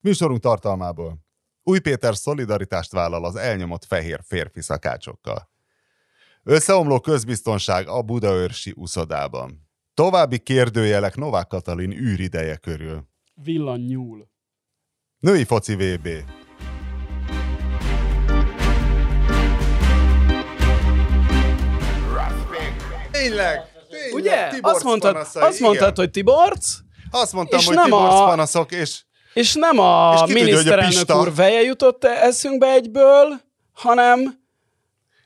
Műsorunk tartalmából. Új Péter szolidaritást vállal az elnyomott fehér férfi szakácsokkal. Összeomló közbiztonság a Budaörsi uszodában. További kérdőjelek Novák Katalin űrideje körül. Villanyúl. Női foci VB. Tényleg! Tényleg, Ugye? Tiborcs Azt mondtad, panaszai, azt mondtad igen. hogy Tiborc, Azt mondtam, és hogy nem Tiborcs a- panaszok, és és nem a És tudja, miniszterelnök Pista- úr veje jutott eszünkbe egyből, hanem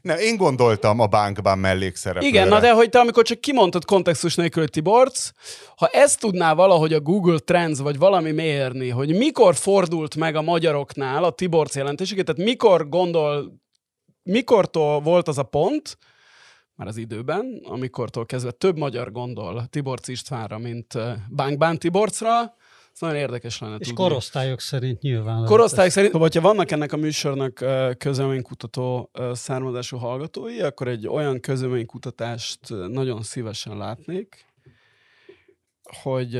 nem, én gondoltam a bankban mellékszereplőre. Igen, na de hogy te amikor csak kimondtad kontextus nélkül, Tiborc, ha ezt tudná valahogy a Google Trends vagy valami mérni, hogy mikor fordult meg a magyaroknál a Tiborc jelentősége, tehát mikor gondol, mikortól volt az a pont, már az időben, amikortól kezdve több magyar gondol Tiborc Istvánra, mint eh, Bánkbán Tiborcra, ez nagyon érdekes lenne És tudni. korosztályok szerint nyilván. Korosztályok szerint, hogyha vannak ennek a műsornak ö, származású hallgatói, akkor egy olyan közölménykutatást ö, nagyon szívesen látnék, hogy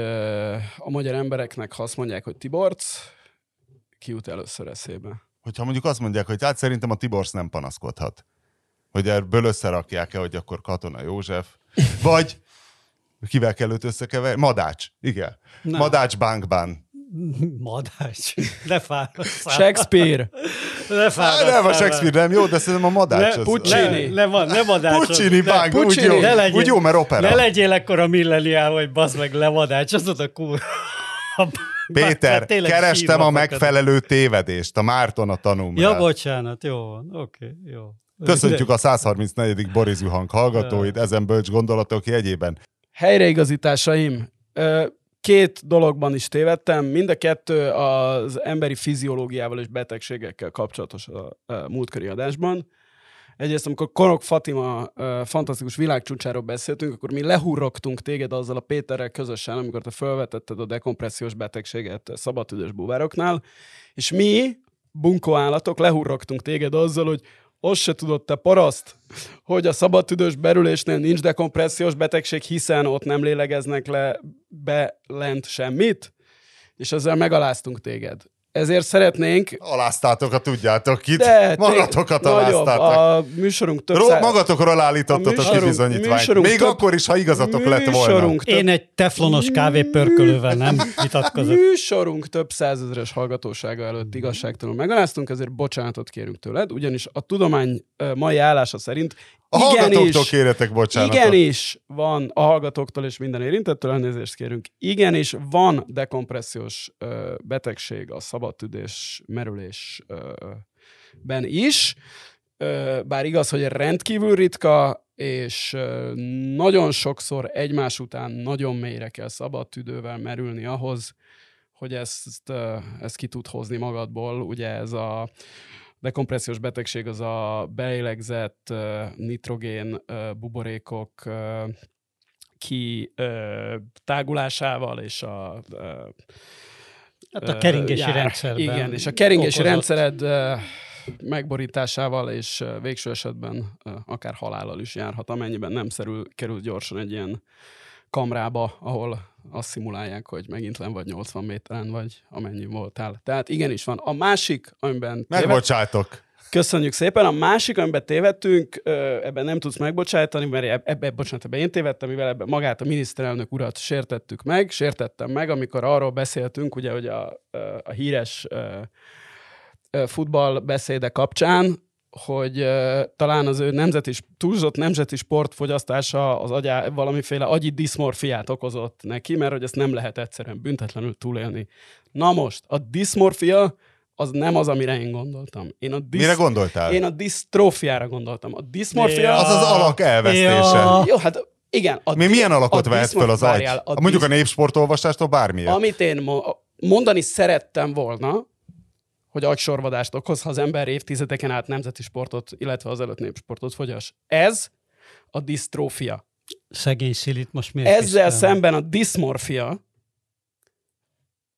a magyar embereknek, ha azt mondják, hogy Tiborc, ki jut először eszébe. Hogyha mondjuk azt mondják, hogy hát szerintem a Tiborcs nem panaszkodhat. Hogy ebből összerakják-e, hogy akkor Katona József. Vagy kivel kell őt összekeverni? Madács. Igen. Nem. Madács bankban. Madács. Ne fáradsz. Shakespeare, Ne Hát fáradsz. nem, a Shakespeare nem jó, de szerintem a Madács. Ne, az- Puccini. Ne, ne, ne madácsod. Puccini bank, úgy Puccini. jó, Ne legyél- úgy jó, mert opera. Ne legyél ekkora milleniál, hogy bazd meg levadácsozod a kur... Péter, Tényleg kerestem a megfelelő tévedést, a Márton a tanul Ja, bocsánat, jó van, oké, jó. Köszöntjük a 134. Boris Hang hallgatóit, ezen bölcs gondolatok jegyében. Helyreigazításaim. Két dologban is tévedtem, mind a kettő az emberi fiziológiával és betegségekkel kapcsolatos a, múltkori adásban. Egyrészt, amikor Korok Fatima fantasztikus világcsúcsáról beszéltünk, akkor mi lehurrogtunk téged azzal a Péterrel közösen, amikor te felvetetted a dekompressziós betegséget szabadtüdős búvároknál, és mi, bunkó állatok, lehurrogtunk téged azzal, hogy azt se tudod te paraszt, hogy a szabadtüdős berülésnél nincs dekompressziós betegség, hiszen ott nem lélegeznek le be lent semmit, és ezzel megaláztunk téged. Ezért szeretnénk, Aláztátok, ha tudjátok kit. de Magatokat nagyobb, aláztátok. a műsorunk több Ró- száz- magatokról állítottatok ki műsorunk- bizonyítványt. műsorunk Még több- akkor is, ha igazatok lett volna. több Én egy teflonos kávépörkölővel nem vitatkozok. Műsorunk több százezeres hallgatósága előtt igazságtalanul megaláztunk, ezért bocsánatot kérünk tőled, ugyanis a tudomány mai állása szerint A hallgatóktól igenis, kérjetek bocsánatot. igenis van a hallgatóktól és minden érintettől elnézést kérünk. Igenis van dekompressziós ö, betegség a szabadtüdés merülésben is, ö, bár igaz, hogy rendkívül ritka, és ö, nagyon sokszor egymás után nagyon mélyre kell szabad tüdővel merülni ahhoz, hogy ezt, ö, ezt ki tud hozni magadból. Ugye ez a dekompressziós betegség az a belélegzett ö, nitrogén buborékok ki tágulásával és a Hát a keringési jár. rendszerben. Igen, és a keringési okozott- rendszered megborításával és végső esetben akár halállal is járhat, amennyiben nem szerül, kerül gyorsan egy ilyen kamrába, ahol azt szimulálják, hogy megint len vagy 80 méteren, vagy amennyi voltál. Tehát igenis van. A másik, amiben téved- Megbocsátok. Köszönjük szépen. A másik, amiben tévedtünk, ebben nem tudsz megbocsájtani, mert eb- ebbe, bocsánat, ebben én tévedtem, mivel ebben magát a miniszterelnök urat sértettük meg, sértettem meg, amikor arról beszéltünk, ugye, hogy a, a híres futballbeszéde kapcsán, hogy ö, talán az ő nemzeti, túlzott nemzeti sportfogyasztása az agyá, valamiféle agyi diszmorfiát okozott neki, mert hogy ezt nem lehet egyszerűen büntetlenül túlélni. Na most, a diszmorfia az nem az, amire én gondoltam. Én a disz... Mire gondoltál? Én a disztrófiára gondoltam. A diszmorfia... Ja. Az az alak elvesztése. Ja. Jó, hát igen. A Mi milyen alakot a vehet diszmor- föl az agy? várjál, a Mondjuk a disz- népsportolvasástól bármiért. Amit én mo- mondani szerettem volna, hogy agysorvadást okoz, ha az ember évtizedeken át nemzeti sportot, illetve az előtt népsportot fogyas. Ez a disztrófia. Szegény Szilit most miért Ezzel tisztelem? szemben a diszmorfia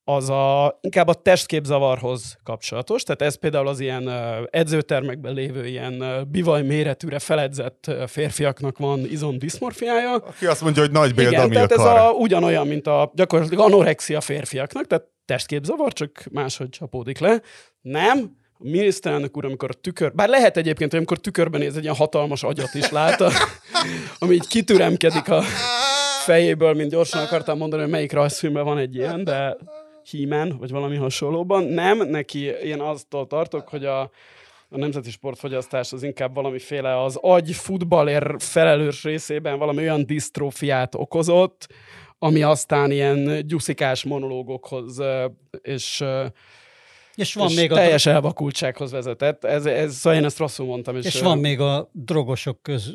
az a, inkább a testképzavarhoz kapcsolatos, tehát ez például az ilyen edzőtermekben lévő ilyen bivaj méretűre feledzett férfiaknak van izomdiszmorfiája. Aki azt mondja, hogy nagy Bél Igen, tehát ez akar. a, ugyanolyan, mint a gyakorlatilag anorexia férfiaknak, tehát testképzavar, csak máshogy csapódik le. Nem, a miniszterelnök úr, amikor a tükör, bár lehet egyébként, hogy amikor tükörben néz, egy ilyen hatalmas agyat is lát, a- ami így kitüremkedik a fejéből, mint gyorsan akartam mondani, hogy melyik rajzfilmben van egy ilyen, de hímen, vagy valami hasonlóban. Nem, neki én aztól tartok, hogy a, a nemzeti sportfogyasztás az inkább valamiféle az agy futballér felelős részében valami olyan disztrófiát okozott, ami aztán ilyen gyuszikás monológokhoz és, És van és még a teljes elvakultsághoz vezetett. Ez, ez, szóval én ezt rosszul mondtam. És, És van még a drogosok köz,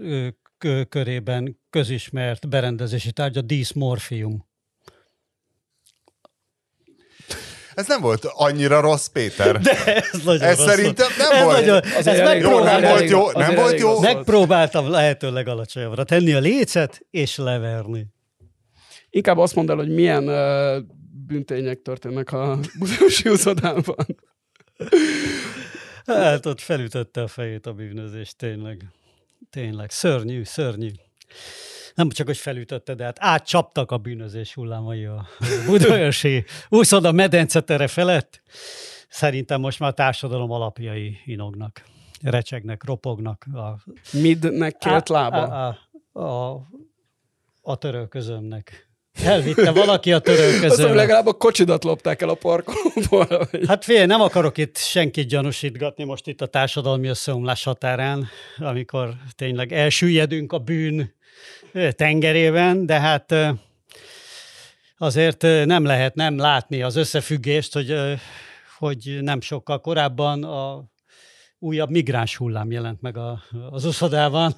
kö, körében közismert berendezési tárgy, a díszmorfium. Ez nem volt annyira rossz, Péter. De ez nagyon Ez rossz szerintem nem ez volt. Nagyon, ez elég- Jó, nem megpróbáltam, volt jó, nem volt elég jó. megpróbáltam lehetőleg alacsonyabbra tenni a lécet, és leverni. Inkább azt mondd el, hogy milyen uh, büntények történnek a budaörsi úszodában. Hát ott felütötte a fejét a bűnözés, tényleg. Tényleg. Szörnyű, szörnyű. Nem csak, hogy felütötte, de hát átcsaptak a bűnözés hullámai a budaörsi úszoda medencetere felett. Szerintem most már a társadalom alapjai inognak, recsegnek, ropognak. A, Midnek két lába. A, a, a, a törölközömnek. Elvitte valaki a Azt hiszem, törölközömnek. legalább a kocsidat lopták el a parkolóból. Hát figyelj, nem akarok itt senkit gyanúsítgatni most itt a társadalmi összeomlás határán, amikor tényleg elsüllyedünk a bűn tengerében, de hát azért nem lehet nem látni az összefüggést, hogy, hogy nem sokkal korábban a újabb migráns hullám jelent meg a, az uszodában.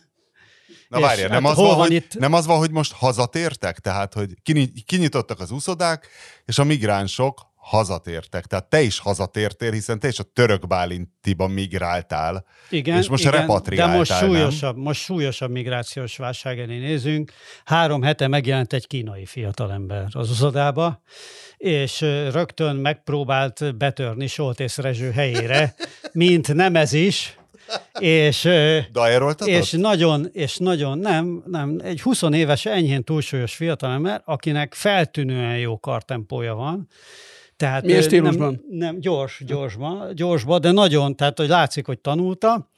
Na várjál, nem, hát az van, hogy, itt- nem az van, hogy most hazatértek? Tehát, hogy kinyitottak az úszodák, és a migránsok hazatértek. Tehát te is hazatértél, hiszen te is a török Bálintiban migráltál. Igen, És most igen, repatriáltál, De most nem? súlyosabb, most súlyosabb migrációs válság elé nézünk. Három hete megjelent egy kínai fiatalember az uszodába, és rögtön megpróbált betörni Soltész Rezső helyére, mint nem ez is, és, és nagyon, és nagyon, nem, nem, egy 20 éves, enyhén túlsúlyos fiatalember, akinek feltűnően jó kartempója van, tehát Milyen stílusban? Nem, nem gyors, gyorsban, gyorsban, de nagyon, tehát hogy látszik, hogy tanulta,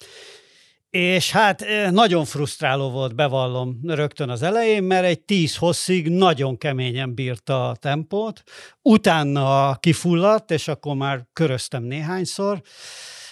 és hát nagyon frusztráló volt, bevallom rögtön az elején, mert egy tíz hosszig nagyon keményen bírta a tempót, utána kifulladt, és akkor már köröztem néhányszor,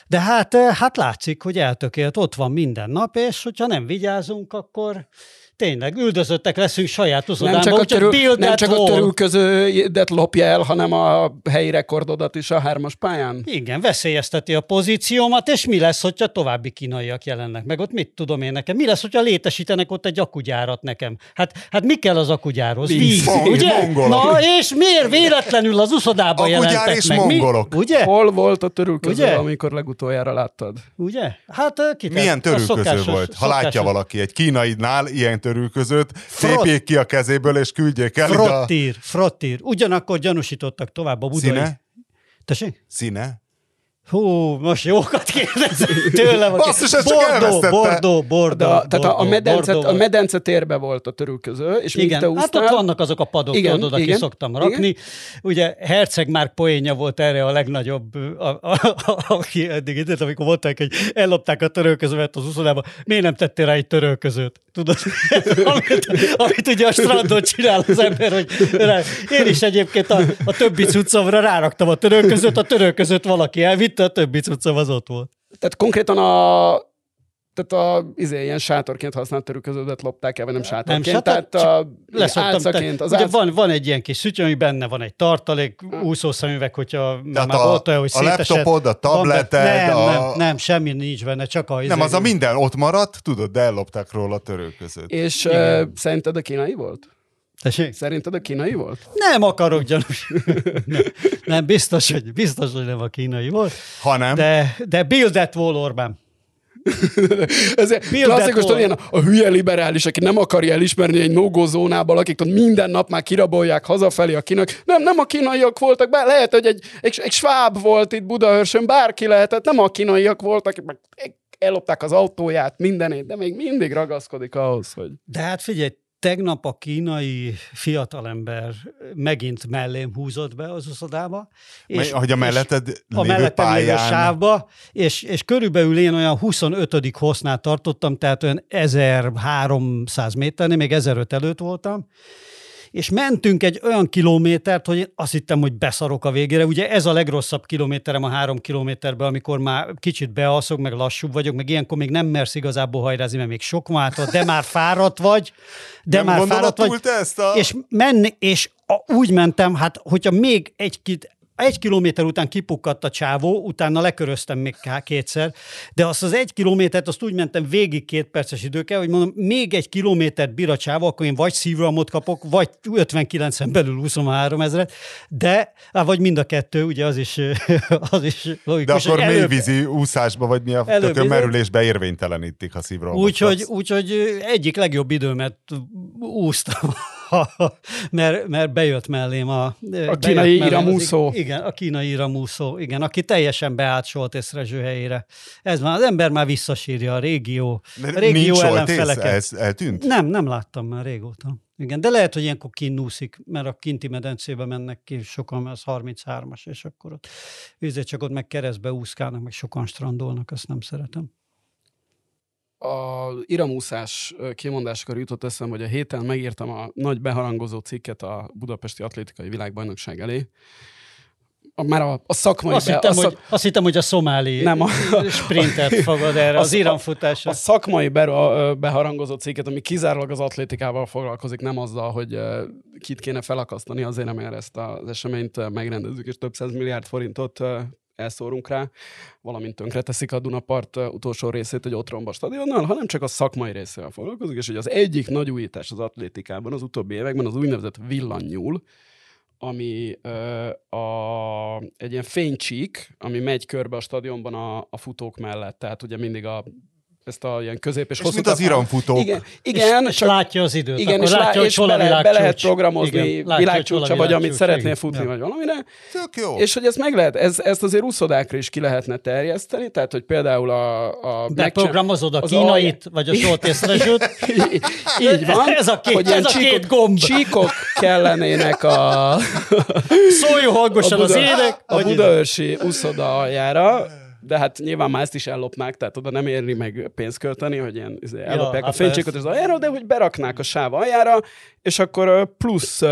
de hát, hát látszik, hogy eltökélt, ott van minden nap, és hogyha nem vigyázunk, akkor tényleg üldözöttek leszünk saját Nem uszodában. csak, a törül, nem csak a törülköződet lopja el, hanem a helyi rekordodat is a hármas pályán. Igen, veszélyezteti a pozíciómat, és mi lesz, hogyha további kínaiak jelennek meg? Ott mit tudom én nekem? Mi lesz, hogyha létesítenek ott egy akugyárat nekem? Hát, hát mi kell az akugyárhoz? Víz. Víz, ugye? mongolok. Na, és miért véletlenül az uszodába Akugyár jelentek és meg? mongolok. Mi? Ugye? Hol volt a törülköző, Ugye? amikor legutoljára láttad? Ugye? Hát ö, ki Milyen a törülköző szokásos- volt? Ha látja valaki egy kínainál ilyen törülközőt, Frott. tépjék ki a kezéből, és küldjék el ide a Frottír, frottír. Ugyanakkor gyanúsítottak tovább a budai... színe. Tessék? Színe. Hú, most jókat kérdez tőlem. aki- Basszus, ezt csak Bordó. Bordó, Bordó, De a, tehát a, a, Bordó, medence, Bordó a medence térbe volt a törülköző, és míg te Igen, hát úsztál, ott vannak azok a padok, Igen, tudod, oda ki igen, szoktam rakni. igen. Ugye Herceg már poénja volt erre a legnagyobb, a, a, a, aki eddig itt, amikor mondták, hogy ellopták a törölközőmet az uszodába, miért nem tettél rá egy törölközőt? Tudod, amit, amit ugye a strandon csinál az ember, hogy én is egyébként a, a többi cuccomra ráraktam a törölközőt, a törölközőt valaki elvitte, a többi cuccom az ott volt. tehát konkrétan a tehát a izé, ilyen sátorként használt törülköződet lopták el, vagy nem sátorként, sátor, tehát a Leszoktam, álcaként. te, Az álc... van, van egy ilyen kis szütyő, ami benne van egy tartalék, úszószemüveg, hogyha Tehát már a- volt olyan, hogy a szétesett. laptopod, a tableted, nem, a- nem, nem, semmi nincs benne, csak a... Nem, az a minden ott maradt, tudod, de ellopták róla a törülközőt. És Igen. uh, szerinted a kínai volt? Tessék? Szerinted a kínai volt? Nem akarok gyanús. nem, nem, biztos, hogy, biztos, hogy nem a kínai volt. Ha nem, De, de build that wall, Orbán. Ez klasszikus, tudod, ilyen a hülye liberális, aki nem akarja elismerni egy no zónából, akik tudod, minden nap már kirabolják hazafelé a kínak. Nem, nem a kínaiak voltak, bár lehet, hogy egy, egy, egy sváb volt itt Budahörsön, bárki lehetett, nem a kínaiak voltak, meg ellopták az autóját, mindenét, de még mindig ragaszkodik ahhoz, hogy... De hát figyelj, tegnap a kínai fiatalember megint mellém húzott be az uszodába. És, hogy a melletted és a mellettem pályán... lévő sávba, és, és körülbelül én olyan 25. hosznál tartottam, tehát olyan 1300 méternél, még 1005 előtt voltam, és mentünk egy olyan kilométert, hogy én azt hittem, hogy beszarok a végére. Ugye ez a legrosszabb kilométerem a három kilométerben, amikor már kicsit bealszok, meg lassú vagyok, meg ilyenkor még nem mersz igazából hajrázni, mert még sok van de már fáradt vagy, de nem már fáradt vagy. Ezt a... És menni, és a, úgy mentem, hát hogyha még egy kit, egy kilométer után kipukkadt a csávó, utána leköröztem még kétszer, de azt az egy kilométert, azt úgy mentem végig két perces időkkel, hogy mondom, még egy kilométert bír a csávó, akkor én vagy szívramot kapok, vagy 59-en belül 23 ezeret, de, á, vagy mind a kettő, ugye az is, az is logikus. De akkor mélyvízi úszásba, vagy mi a tökön merülésbe érvénytelenítik a szívramot. Úgyhogy úgy, egyik legjobb időmet úsztam mert, mert bejött mellém a... A kínai iramúszó. Igen, a kínai iramúszó, igen, aki teljesen beátsolt észrezső helyére. Ez van, az ember már visszasírja a régió, a régió Nincs ellenfeleket. Ez eltűnt? Nem, nem láttam már régóta. Igen, de lehet, hogy ilyenkor kinnúszik, mert a kinti medencébe mennek ki sokan, az 33-as, és akkor ott őzé csak ott meg keresztbe úszkálnak, meg sokan strandolnak, azt nem szeretem a iramúszás kimondásakor jutott eszembe, hogy a héten megírtam a nagy beharangozó cikket a Budapesti Atlétikai Világbajnokság elé, a, már a, a szakmai... Azt, be, hittem, a szak... hogy, azt hittem, hogy a szomáli nem, a, sprintert fogad erre, az, az iramfutásra. A, a szakmai be, a, beharangozó cikket, ami kizárólag az atlétikával foglalkozik, nem azzal, hogy kit kéne felakasztani, azért, mert ezt az eseményt megrendezzük, és több száz milliárd forintot elszórunk rá, valamint tönkreteszik a Dunapart utolsó részét egy otromba stadionnal, hanem csak a szakmai részével foglalkozik, és hogy az egyik nagy újítás az atlétikában az utóbbi években az úgynevezett villanyúl, ami ö, a, egy ilyen fénycsík, ami megy körbe a stadionban a, a futók mellett, tehát ugye mindig a ezt a ilyen közép és, és hosszú mint az iramfutók. Igen, igen és, csak, és látja az időt. Igen, akkor és, látja, és bele, be lehet programozni világcsúcsa, vagy amit szeretnél futni, igen. vagy valamire. Tök jó. És hogy ezt meg lehet, ez, ezt azért úszodákra is ki lehetne terjeszteni, tehát hogy például a... a Beprogramozod a kínait, a... vagy a shortészrezsőt. Így van. Ez a két, hogy ez a két gomb. Csíkok kellenének a... Szóljon hangosan az ének. A Budaörsi úszoda aljára de hát nyilván már ezt is ellopnák, tehát oda nem érni meg pénzt költeni, hogy ilyen izé, ellopják ja, a hát fénycsíkot az aljára, de hogy beraknák a sáv aljára, és akkor plusz,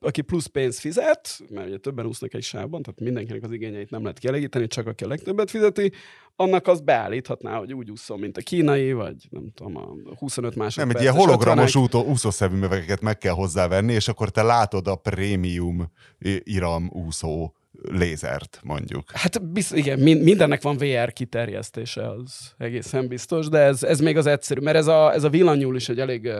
aki plusz pénzt fizet, mert ugye többen úsznak egy sávban, tehát mindenkinek az igényeit nem lehet kielégíteni, csak aki a legtöbbet fizeti, annak az beállíthatná, hogy úgy úszom, mint a kínai, vagy nem tudom, a 25 másodperc. Nem, egy ilyen hologramos úszószemüvegeket meg kell hozzávenni, és akkor te látod a prémium iram úszó lézert, mondjuk. Hát biztos, igen, mindennek van VR kiterjesztése, az egészen biztos, de ez, ez még az egyszerű, mert ez a, ez a villanyúl is egy elég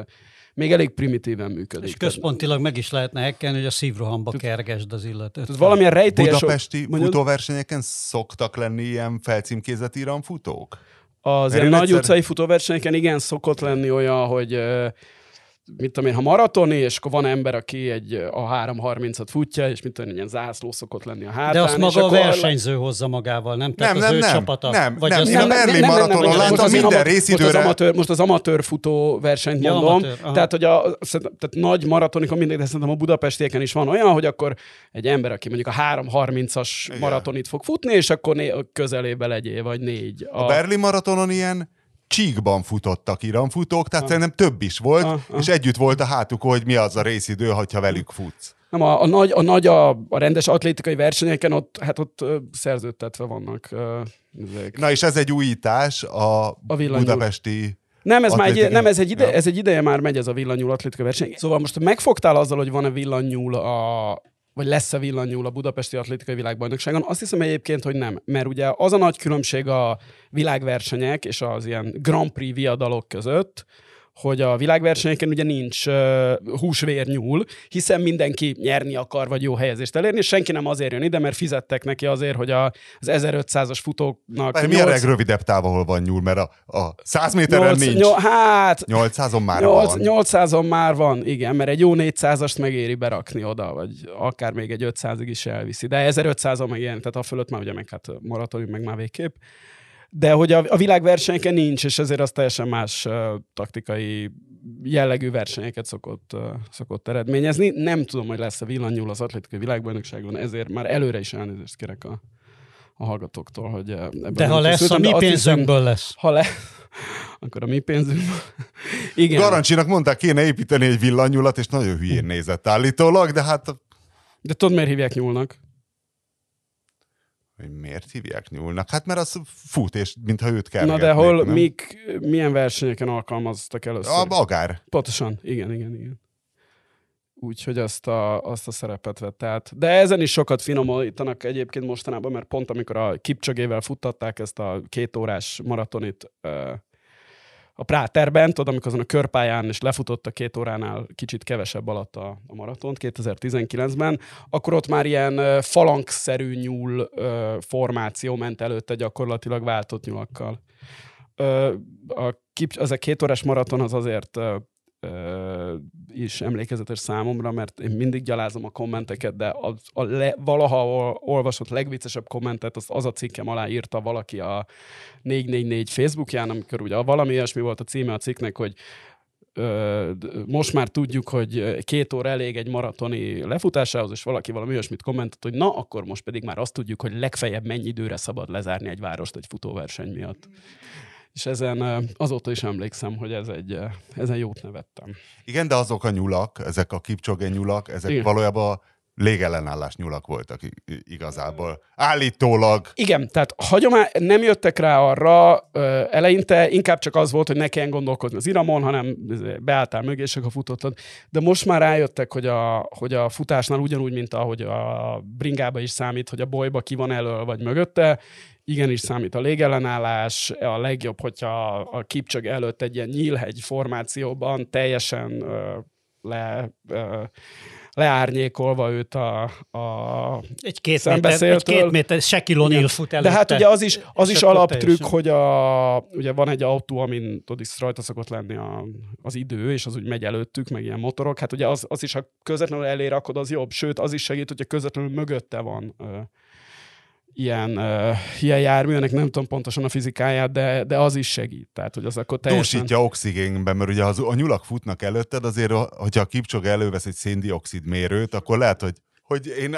még elég primitíven működik. És központilag meg is lehetne hekkelni, hogy a szívrohamba kergesd az illetőt. Ez valamilyen rejtélyes... Budapesti mondjad... futóversenyeken szoktak lenni ilyen felcímkézett iramfutók? Az ilyen nagy egyszer... utcai futóversenyeken igen szokott lenni olyan, hogy mit tudom én, ha maratoni, és akkor van ember, aki egy a 3.30-at futja, és mit tudom én, ilyen zászló szokott lenni a hátán. De azt maga a versenyző hozza magával, nem? Tehát nem, az nem, ő nem, csapata. Nem, vagy nem, az én a Berlin maratonon láttam minden részidőre. Most az, amatőr, most az amatőr futó versenyt ja, mondom. Amatőr, tehát, hogy a, tehát nagy maratonikon mindig, de szerintem a budapestieken is van olyan, hogy akkor egy ember, aki mondjuk a 3.30-as maratonit fog futni, és akkor né, közelébe legyél, vagy négy. A, a Berlin maratonon ilyen csíkban futottak iramfutók, tehát ah. szerintem több is volt, ah, ah. és együtt volt a hátuk, hogy mi az a részidő, ha velük futsz. Nem, a, a nagy, a, nagy a, a rendes atlétikai versenyeken ott, hát ott szerződtetve vannak. Ezek. Na és ez egy újítás a, a budapesti nem, ez, már egy, nem ez, egy ide, ja. ez egy ideje már megy ez a villanyúl atlétikai verseny. Szóval most megfogtál azzal, hogy van-e villanyúl a, vagy lesz-e villanyúl a Budapesti Atlétikai Világbajnokságon. Azt hiszem egyébként, hogy nem. Mert ugye az a nagy különbség a világversenyek és az ilyen Grand Prix viadalok között, hogy a világversenyeken ugye nincs uh, húsvér nyúl, hiszen mindenki nyerni akar, vagy jó helyezést elérni, és senki nem azért jön ide, mert fizettek neki azért, hogy a, az 1500-as futóknak... Milyen 8... legrövidebb táv, ahol van nyúl, mert a, a 100 méteren 8, nincs. Nyol, hát... 800-on már 8, van. 800-on már van, igen, mert egy jó 400-ast megéri berakni oda, vagy akár még egy 500-ig is elviszi. De 1500-on meg ilyen, tehát a fölött már ugye meg hát maratoni, meg már végképp de hogy a, a világversenyeken nincs, és ezért az teljesen más uh, taktikai jellegű versenyeket szokott, uh, szokott eredményezni. Nem tudom, hogy lesz a villanyúl az atlétikai világbajnokságon, ezért már előre is elnézést kérek a, a hallgatóktól, hogy ebben De ha lesz, a mi pénzünkből hiszem, lesz. Ha le, akkor a mi pénzünkből. Igen. Garancsinak mondták, kéne építeni egy villanyulat, és nagyon hülyén nézett állítólag, de hát... De tudod, miért hívják nyúlnak? Hogy miért hívják nyúlnak? Hát mert az fut, és mintha őt kell. Na de hol, mik, milyen versenyeken alkalmaztak először? A bagár. Pontosan, igen, igen, igen. Úgyhogy azt a, azt a szerepet vett át. De ezen is sokat finomítanak egyébként mostanában, mert pont amikor a Kipcsögével futtatták ezt a két órás maratonit, a Práterben, tudod, amikor azon a körpályán is lefutott a két óránál kicsit kevesebb alatt a, a maratont 2019-ben, akkor ott már ilyen falangszerű nyúl ö, formáció ment előtte gyakorlatilag váltott nyulakkal. Ö, a, az a két órás maraton az azért is emlékezetes számomra, mert én mindig gyalázom a kommenteket, de az, a le, valaha olvasott legviccesebb kommentet, az, az a cikkem alá írta valaki a 444 Facebookján, amikor ugye valami olyasmi volt a címe a cikknek, hogy most már tudjuk, hogy két óra elég egy maratoni lefutásához, és valaki valami olyasmit kommentett, hogy na, akkor most pedig már azt tudjuk, hogy legfeljebb mennyi időre szabad lezárni egy várost egy futóverseny miatt és ezen azóta is emlékszem, hogy ez egy, ezen jót nevettem. Igen, de azok a nyulak, ezek a kipcsoge nyulak, ezek Igen. valójában légellenállás nyulak voltak igazából. Állítólag. Igen, tehát hagyomány, nem jöttek rá arra ö, eleinte, inkább csak az volt, hogy ne kelljen gondolkodni az iramon, hanem beálltál mögé, és akkor futottad. De most már rájöttek, hogy a, hogy a futásnál ugyanúgy, mint ahogy a bringába is számít, hogy a bolyba ki van elől vagy mögötte, igenis számít a légellenállás, a legjobb, hogyha a kipcsög előtt egy ilyen nyílhegy formációban teljesen ö, le... Ö, leárnyékolva őt a, a egy két méter, egy két méter, se kilónil fut előtte. De hát ugye az is, az is alaptrükk, hogy a, ugye van egy autó, amin tudod, is rajta szokott lenni a, az idő, és az úgy megy előttük, meg ilyen motorok. Hát ugye az, az is, ha közvetlenül elé rakod, az jobb. Sőt, az is segít, hogyha közvetlenül mögötte van ilyen, uh, ilyen jármű, ennek nem tudom pontosan a fizikáját, de, de az is segít. Tehát, hogy az akkor teljesen... Dúsítja oxigénben, mert ugye az, a nyulak futnak előtted, azért, hogyha a kipcsog elővesz egy széndiokszid mérőt, akkor lehet, hogy hogy én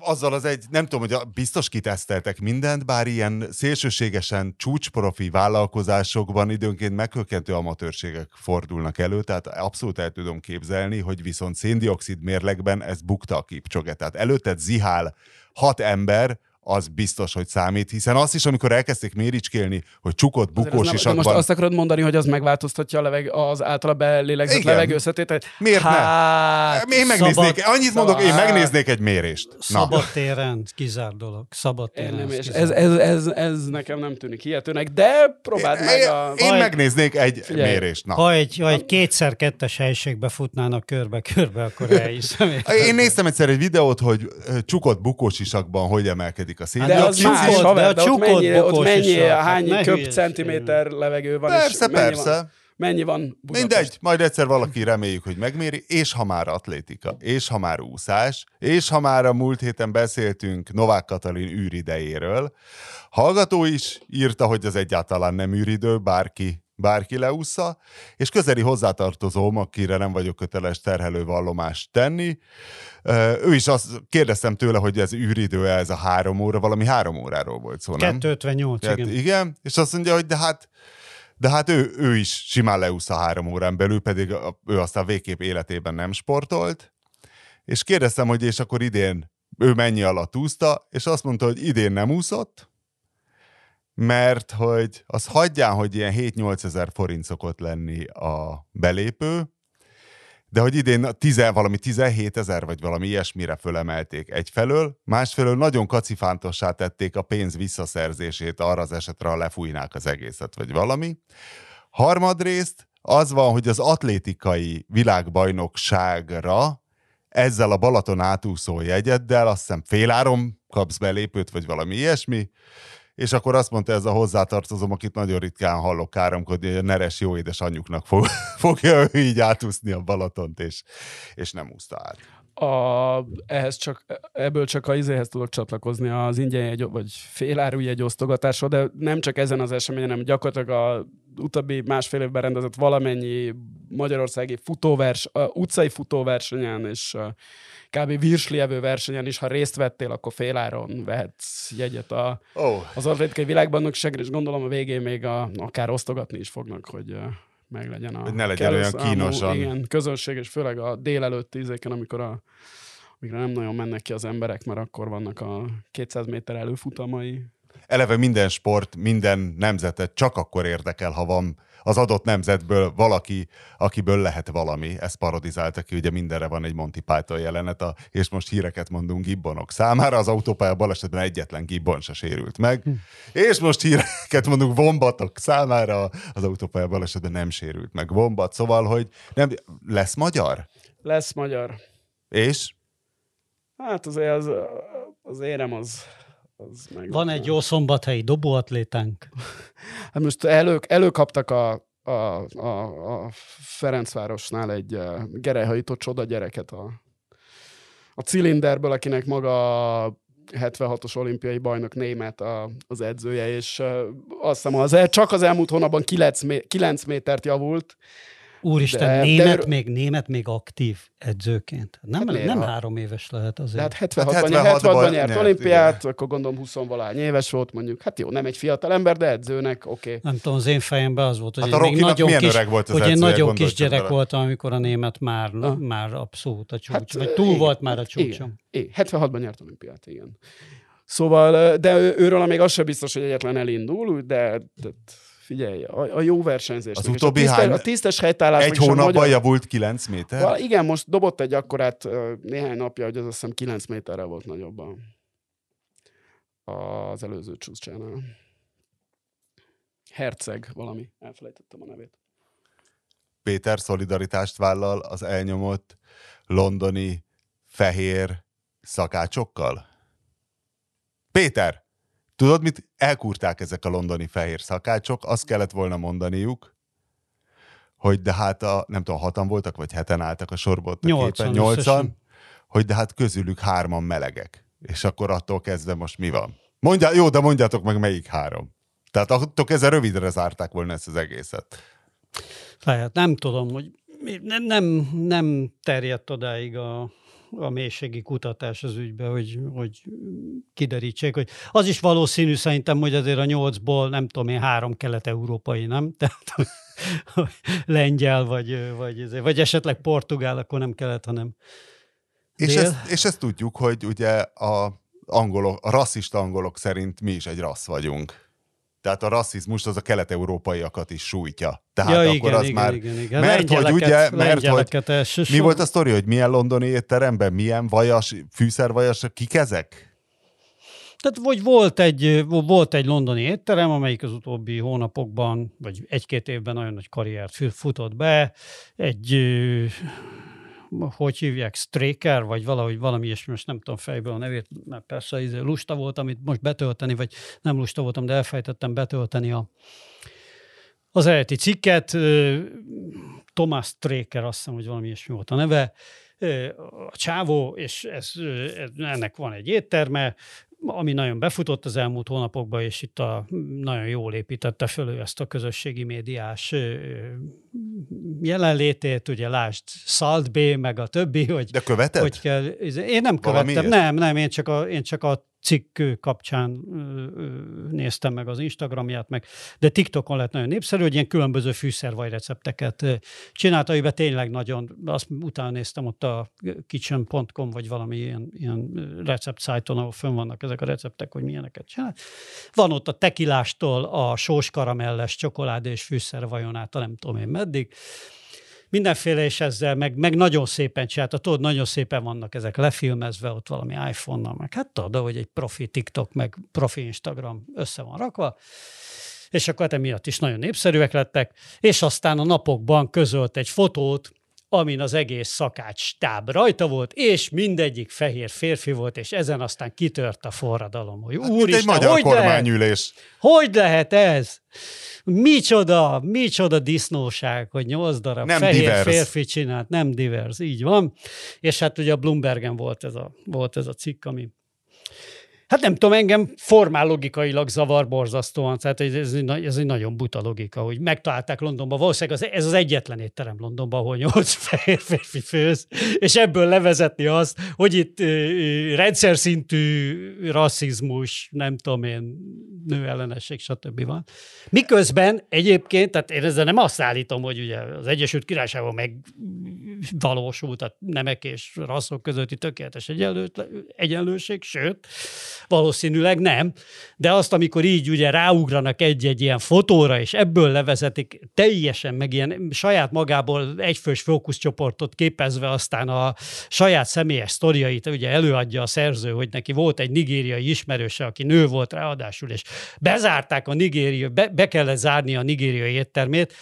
azzal az egy, nem tudom, hogy biztos kiteszteltek mindent, bár ilyen szélsőségesen csúcsprofi vállalkozásokban időnként meghökkentő amatőrségek fordulnak elő, tehát abszolút el tudom képzelni, hogy viszont széndiokszid mérlegben ez bukta a kipcsoge. Tehát előtted zihál hat ember, az biztos, hogy számít, hiszen azt is, amikor elkezdték méricskélni, hogy csukott bukós is Most azt akarod mondani, hogy az megváltoztatja a leveg, az általa belélegzett levegőszetételt? Miért hát, ne? Én megnéznék, szabad, annyit mondok, én megnéznék egy mérést. Szabadtéren kizár dolog. Szabadtéren. Ez, ez, ez, ez, ez, nekem nem tűnik hihetőnek, de próbáld meg a... Én megnéznék egy figyelj, mérést. Na. Ha egy, ha egy kétszer-kettes helységbe futnának körbe-körbe, akkor elhiszem. Én néztem egyszer egy videót, hogy csukott bukósisakban hogy emelkedik a szín. De az más, haver, de, de ott mennyi, ott mennyi hány hát köp centiméter levegő van. Persze, és mennyi persze. Van, mennyi van Budapest? Mindegy, majd egyszer valaki reméljük, hogy megméri, és ha már atlétika, és ha már úszás, és ha már a múlt héten beszéltünk Novák Katalin űridejéről, hallgató is írta, hogy az egyáltalán nem űridő, bárki bárki leúszza, és közeli hozzátartozóm, akire nem vagyok köteles terhelő vallomást tenni, ő is azt kérdeztem tőle, hogy ez űridő ez a három óra, valami három óráról volt szó, nem? 258, hát, igen. Igen, és azt mondja, hogy de hát de hát ő, ő is simán leúszta három órán belül, pedig ő aztán végképp életében nem sportolt. És kérdeztem, hogy és akkor idén ő mennyi alatt úszta, és azt mondta, hogy idén nem úszott, mert hogy az hagyján, hogy ilyen 7-8 ezer forint szokott lenni a belépő, de hogy idén 10, valami 17 ezer, vagy valami ilyesmire fölemelték egyfelől, másfelől nagyon kacifántossá tették a pénz visszaszerzését arra az esetre, ha lefújnák az egészet, vagy valami. Harmadrészt az van, hogy az atlétikai világbajnokságra ezzel a Balaton átúszó jegyeddel, azt hiszem féláron kapsz belépőt, vagy valami ilyesmi, és akkor azt mondta ez a hozzátartozom, akit nagyon ritkán hallok káromkodni, hogy a neres jó édes anyuknak fog, fogja ő így átúszni a Balatont, és, és nem úszta át. A, ehhez csak, ebből csak a izéhez tudok csatlakozni, az ingyen jegy, vagy féláru jegy osztogatásról, de nem csak ezen az eseményen, hanem gyakorlatilag a utóbbi másfél évben rendezett valamennyi magyarországi futóvers, uh, utcai futóversenyen és kb. virslievő versenyen is, ha részt vettél, akkor féláron vehetsz jegyet a, oh. az atlétikai világbajnokságra, és gondolom a végén még a, akár osztogatni is fognak, hogy meg legyen a... Hogy ne legyen olyan kínosan. Igen, közönség, és főleg a délelőtti ízéken, amikor a amikor nem nagyon mennek ki az emberek, mert akkor vannak a 200 méter előfutamai, eleve minden sport, minden nemzetet csak akkor érdekel, ha van az adott nemzetből valaki, akiből lehet valami. Ezt parodizálta ki, ugye mindenre van egy Monty Python jelenet, a, és most híreket mondunk gibbonok számára, az autópálya balesetben egyetlen gibbon se sérült meg, hm. és most híreket mondunk vombatok számára, az autópálya balesetben nem sérült meg vombat, szóval, hogy nem, lesz magyar? Lesz magyar. És? Hát azért az, az érem az az meg Van egy jó szombathelyi dobóatlétánk. Hát most elő, előkaptak a, a, a, a Ferencvárosnál egy uh, gerelyhajító csoda gyereket a, a cilinderből, akinek maga 76-os olimpiai bajnok német a, az edzője, és uh, azt hiszem, az csak az elmúlt hónapban 9, 9 métert javult, Úristen, de, német, de... még, német még aktív edzőként. Nem, hát nem három éves lehet azért. De hát 76-ban, hát 76 nyert, nyert olimpiát, igen. akkor gondolom 20 valány éves volt mondjuk. Hát jó, nem egy fiatal ember, de edzőnek, oké. Okay. Nem tudom, az én fejemben az volt, hogy hát én még nagyon kis, volt hogy én nagyon kis gyerek vele. voltam, amikor a német már, ha. már abszolút a csúcs, hát, vagy túl igen, volt már a csúcsom. Igen, 76-ban nyert olimpiát, igen. Szóval, de őről még az sem biztos, hogy egyetlen elindul, de, de Figyelj, a, a jó versenyzés. Az utóbbi a, tisztes, hány... a tisztes helytállás. Egy hónapban magyar... javult 9 méter? Val, igen, most dobott egy akkorát néhány napja, hogy az azt hiszem 9 méterre volt nagyobb az előző csúcsánál. Herceg valami, elfelejtettem a nevét. Péter szolidaritást vállal az elnyomott londoni fehér szakácsokkal? Péter! Tudod, mit elkúrták ezek a londoni fehér szakácsok? Azt kellett volna mondaniuk, hogy de hát a, nem tudom, hatan voltak, vagy heten álltak a sorba ott a nyolcan, képen, nyolcan, hogy de hát közülük hárman melegek. És akkor attól kezdve most mi van? Mondja, jó, de mondjátok meg, melyik három. Tehát attól kezdve rövidre zárták volna ezt az egészet. Lehet, nem tudom, hogy nem, nem, nem terjedt odáig a, a mélységi kutatás az ügybe, hogy, hogy kiderítsék, hogy az is valószínű szerintem, hogy azért a nyolcból, nem tudom én, három kelet-európai, nem? Tehát lengyel, vagy, vagy, vagy esetleg portugál, akkor nem kellett, hanem és ezt, és ezt tudjuk, hogy ugye a, angolok, a rasszista angolok szerint mi is egy rassz vagyunk. Tehát a rasszizmus az a kelet-európaiakat is sújtja. Tehát ja, akkor igen, az igen, már... Igen, igen. Mert hogy ugye, mert hogy mi volt a sztori, hogy milyen londoni étteremben, milyen vajas, fűszervajas, kik ezek? Tehát vagy volt egy, volt egy londoni étterem, amelyik az utóbbi hónapokban, vagy egy-két évben nagyon nagy karriert futott be. Egy hogy hívják, Straker, vagy valahogy valami ilyesmi, most nem tudom fejből a nevét, mert persze izé lusta volt, amit most betölteni, vagy nem lusta voltam, de elfejtettem betölteni a, az eredeti cikket. Thomas Straker, azt hiszem, hogy valami ilyesmi volt a neve, a csávó, és ez, ennek van egy étterme, ami nagyon befutott az elmúlt hónapokban, és itt a, nagyon jól építette föl ezt a közösségi médiás jelenlétét, ugye lásd Salt Bay, meg a többi, hogy... De követed? Hogy kell, én nem követtem, nem, nem, én csak a, én csak a cikk kapcsán néztem meg az Instagramját, meg, de TikTokon lett nagyon népszerű, hogy ilyen különböző fűszervaj recepteket csinálta, amiben tényleg nagyon, azt utána néztem ott a kitchen.com, vagy valami ilyen, ilyen recept szájton, ahol fönn vannak ezek a receptek, hogy milyeneket csinál. Van ott a tekilástól a sós karamelles, csokoládé és fűszervajon át, nem tudom én meddig mindenféle és ezzel, meg, meg nagyon szépen csinálta, tudod, nagyon szépen vannak ezek lefilmezve, ott valami iPhone-nal, meg hát tudod, hogy egy profi TikTok, meg profi Instagram össze van rakva. és akkor emiatt is nagyon népszerűek lettek, és aztán a napokban közölt egy fotót, amin az egész szakács stáb rajta volt, és mindegyik fehér férfi volt, és ezen aztán kitört a forradalom. Hogy Hát, mint egy magyar hogy lehet, kormányülés. hogy lehet ez? Micsoda, micsoda disznóság, hogy nyolc darab Nem fehér divers. férfi csinált, nem divers, így van. És hát ugye a Bloombergen volt ez a, volt ez a cikk, ami Hát nem tudom, engem formál logikailag zavar borzasztóan, tehát ez, egy, ez egy nagyon buta logika, hogy megtalálták Londonban, valószínűleg az, ez az egyetlen étterem Londonban, ahol nyolc fehér férfi főz, és ebből levezetni azt, hogy itt ö, rendszer szintű rasszizmus, nem tudom én, nőellenesség, stb. van. Miközben egyébként, tehát én ezzel nem azt állítom, hogy ugye az Egyesült Királyságban megvalósult a nemek és rasszok közötti tökéletes egyenlőség, sőt, valószínűleg nem, de azt, amikor így ugye ráugranak egy-egy ilyen fotóra, és ebből levezetik teljesen meg ilyen saját magából egyfős fókuszcsoportot képezve aztán a saját személyes sztoriait, ugye előadja a szerző, hogy neki volt egy nigériai ismerőse, aki nő volt ráadásul, és bezárták a nigériai, be, be kellett zárni a nigériai éttermét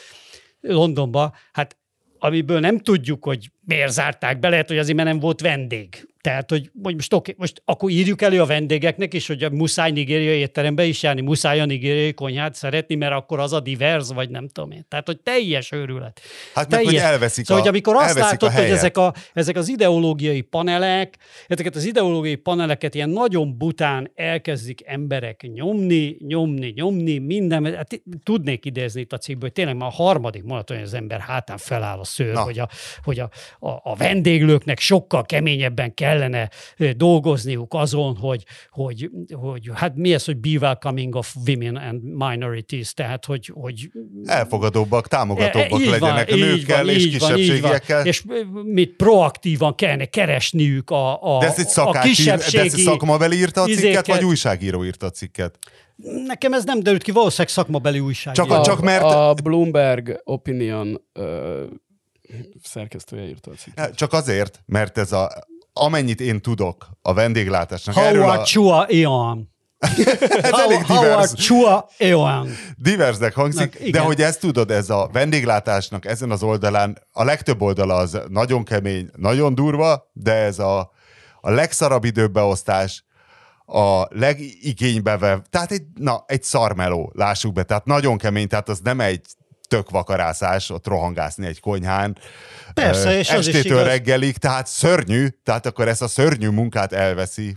Londonba, hát amiből nem tudjuk, hogy miért zárták be, lehet, hogy azért, mert nem volt vendég. Tehát, hogy, hogy most, oké, most akkor írjuk elő a vendégeknek is, hogy a muszáj nigériai étterembe is járni, muszáj a nigériai konyhát szeretni, mert akkor az a divers, vagy nem tudom én. Tehát, hogy teljes őrület. Hát meg, hogy Teljes. elveszik Szóval, a, hogy amikor azt látod, hogy ezek, a, ezek az ideológiai panelek, ezeket az ideológiai paneleket ilyen nagyon bután elkezdik emberek nyomni, nyomni, nyomni, minden, hát tudnék idézni itt a cikkből, hogy tényleg már a harmadik mondaton, hogy az ember hátán feláll a szőr, Na. hogy, a, hogy a, a, a vendéglőknek sokkal keményebben kellene dolgozniuk azon, hogy, hogy, hogy hát mi ez, hogy be welcoming of women and minorities, tehát hogy, hogy Elfogadóbbak, támogatóbbak E, így legyenek a van, nőkkel van, és így van, így van. kisebbségiekkel. És mit proaktívan kellene keresniük a, a, De ezt egy a szakács, ír, de ezt egy kisebbségi... szakmabeli írta a cikket, izéket. vagy újságíró írta a cikket? Nekem ez nem derült ki, valószínűleg szakmabeli újság. Csak A, Csak mert- A Bloomberg Opinion ö, szerkesztője írta a cikket. Csak azért, mert ez a, amennyit én tudok a vendéglátásnak, erről Howard a, Chua Eon. ez elég Howard divers, Chua Eon. diversnek hangzik, Na, de hogy ezt tudod, ez a vendéglátásnak ezen az oldalán, a legtöbb oldala az nagyon kemény, nagyon durva, de ez a, a legszarabb időbeosztás, a legigénybe tehát egy, na, egy szarmeló, lássuk be, tehát nagyon kemény, tehát az nem egy tök vakarászás, ott rohangászni egy konyhán. Persze, Ö, és az is Estétől igaz. reggelig, tehát szörnyű, tehát akkor ezt a szörnyű munkát elveszi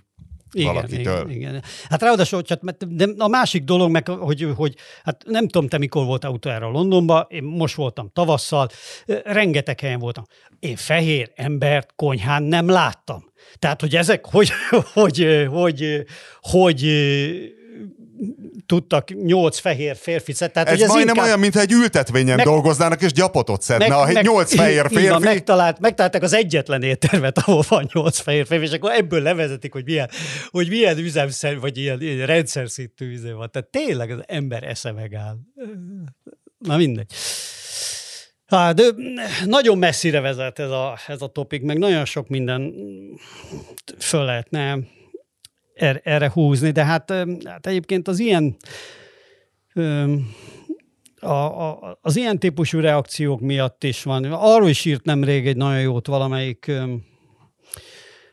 Igen, valakitől. igen, igen. Hát ráadásul, hogy de a másik dolog, meg, hogy, hogy hát nem tudom, te mikor voltál utoljára Londonban, én most voltam tavasszal, rengeteg helyen voltam. Én fehér embert konyhán nem láttam. Tehát, hogy ezek, hogy, hogy, hogy, hogy, hogy tudtak nyolc fehér férfi Tehát, Ez, ez majdnem inkább, olyan, mintha egy ültetvényen Meg- dolgoznának, és gyapotot szedne. a nyolc fehér így van, férfi. megtalált, megtalálták az egyetlen éttermet, ahol van nyolc fehér férfi, és akkor ebből levezetik, hogy milyen, hogy milyen üzemszer, vagy ilyen, ilyen rendszer szintű üzem van. Tehát tényleg az ember esze megáll. Na mindegy. Hát, de nagyon messzire vezet ez a, ez a topik, meg nagyon sok minden föl lehetne er, erre húzni, de hát, hát egyébként az ilyen a, a, az ilyen típusú reakciók miatt is van. Arról is írt nemrég egy nagyon jót valamelyik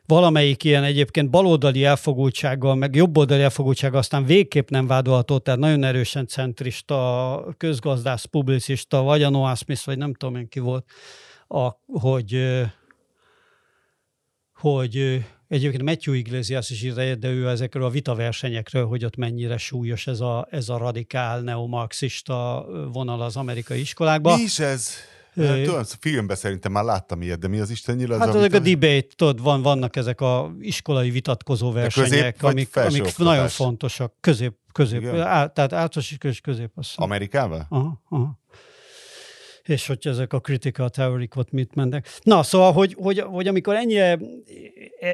valamelyik ilyen egyébként baloldali elfogultsággal, meg jobboldali elfogultsággal aztán végképp nem vádolható, tehát nagyon erősen centrista, közgazdász, publicista, vagy a Noah Smith, vagy nem tudom én ki volt, a, hogy, hogy egyébként Matthew Iglesias is egyet, de ő ezekről a vitaversenyekről, hogy ott mennyire súlyos ez a, ez a radikál neomarxista vonal az amerikai iskolákban. Mi is ez? Hát, Tudom, filmben szerintem már láttam ilyet, de mi az Isten nyilat? Hát ezek a debate, tudod, van, vannak ezek a iskolai vitatkozó versenyek, amik, amik nagyon fontosak. Közép, közép, á, tehát általános és közép. Amerikában? Aha, aha. És hogy ezek a critical theorik ott mit mennek. Na, szóval, hogy, hogy, hogy amikor ennyire,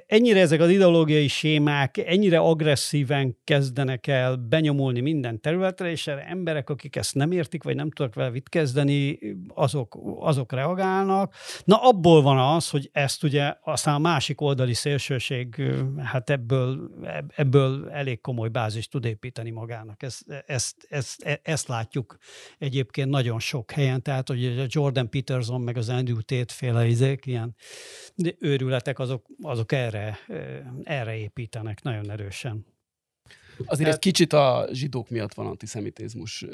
ennyire ezek az ideológiai sémák ennyire agresszíven kezdenek el benyomulni minden területre, és erre emberek, akik ezt nem értik, vagy nem tudnak vele mit kezdeni, azok, azok reagálnak. Na, abból van az, hogy ezt ugye aztán a másik oldali szélsőség, hát ebből, ebből elég komoly bázis tud építeni magának. Ezt, ezt, ezt, e, ezt látjuk egyébként nagyon sok helyen, tehát hogy a Jordan Peterson meg az Andrew Tate féle izék, ilyen őrületek, azok, azok erre, erre építenek nagyon erősen. Azért ez kicsit a zsidók miatt van antiszemitizmus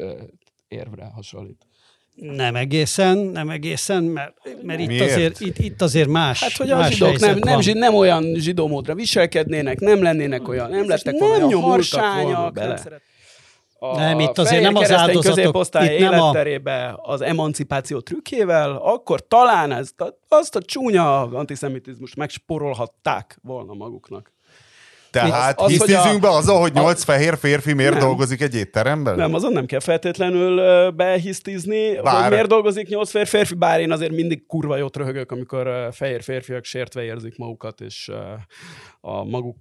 érvre hasonlít. Nem egészen, nem egészen, mert, mert itt, azért, itt, itt azért más Hát, hogy a zsidók nem, nem, zsid, nem olyan zsidó módra viselkednének, nem lennének olyan, nem lettek nem olyan harsányak, nem szeret a nem, itt azért nem az áldozatok. Itt nem életterébe a... az emancipáció trükkjével, akkor talán ezt, azt a csúnya antiszemitizmust megsporolhatták volna maguknak. Tehát az, hisztizünk a, be azzal, hogy nyolc a, fehér férfi miért nem, dolgozik egy étteremben? Nem, azon nem kell feltétlenül behisztizni, bár... hogy miért dolgozik nyolc fehér férfi, bár én azért mindig kurva jót röhögök, amikor fehér férfiak sértve érzik magukat, és a maguk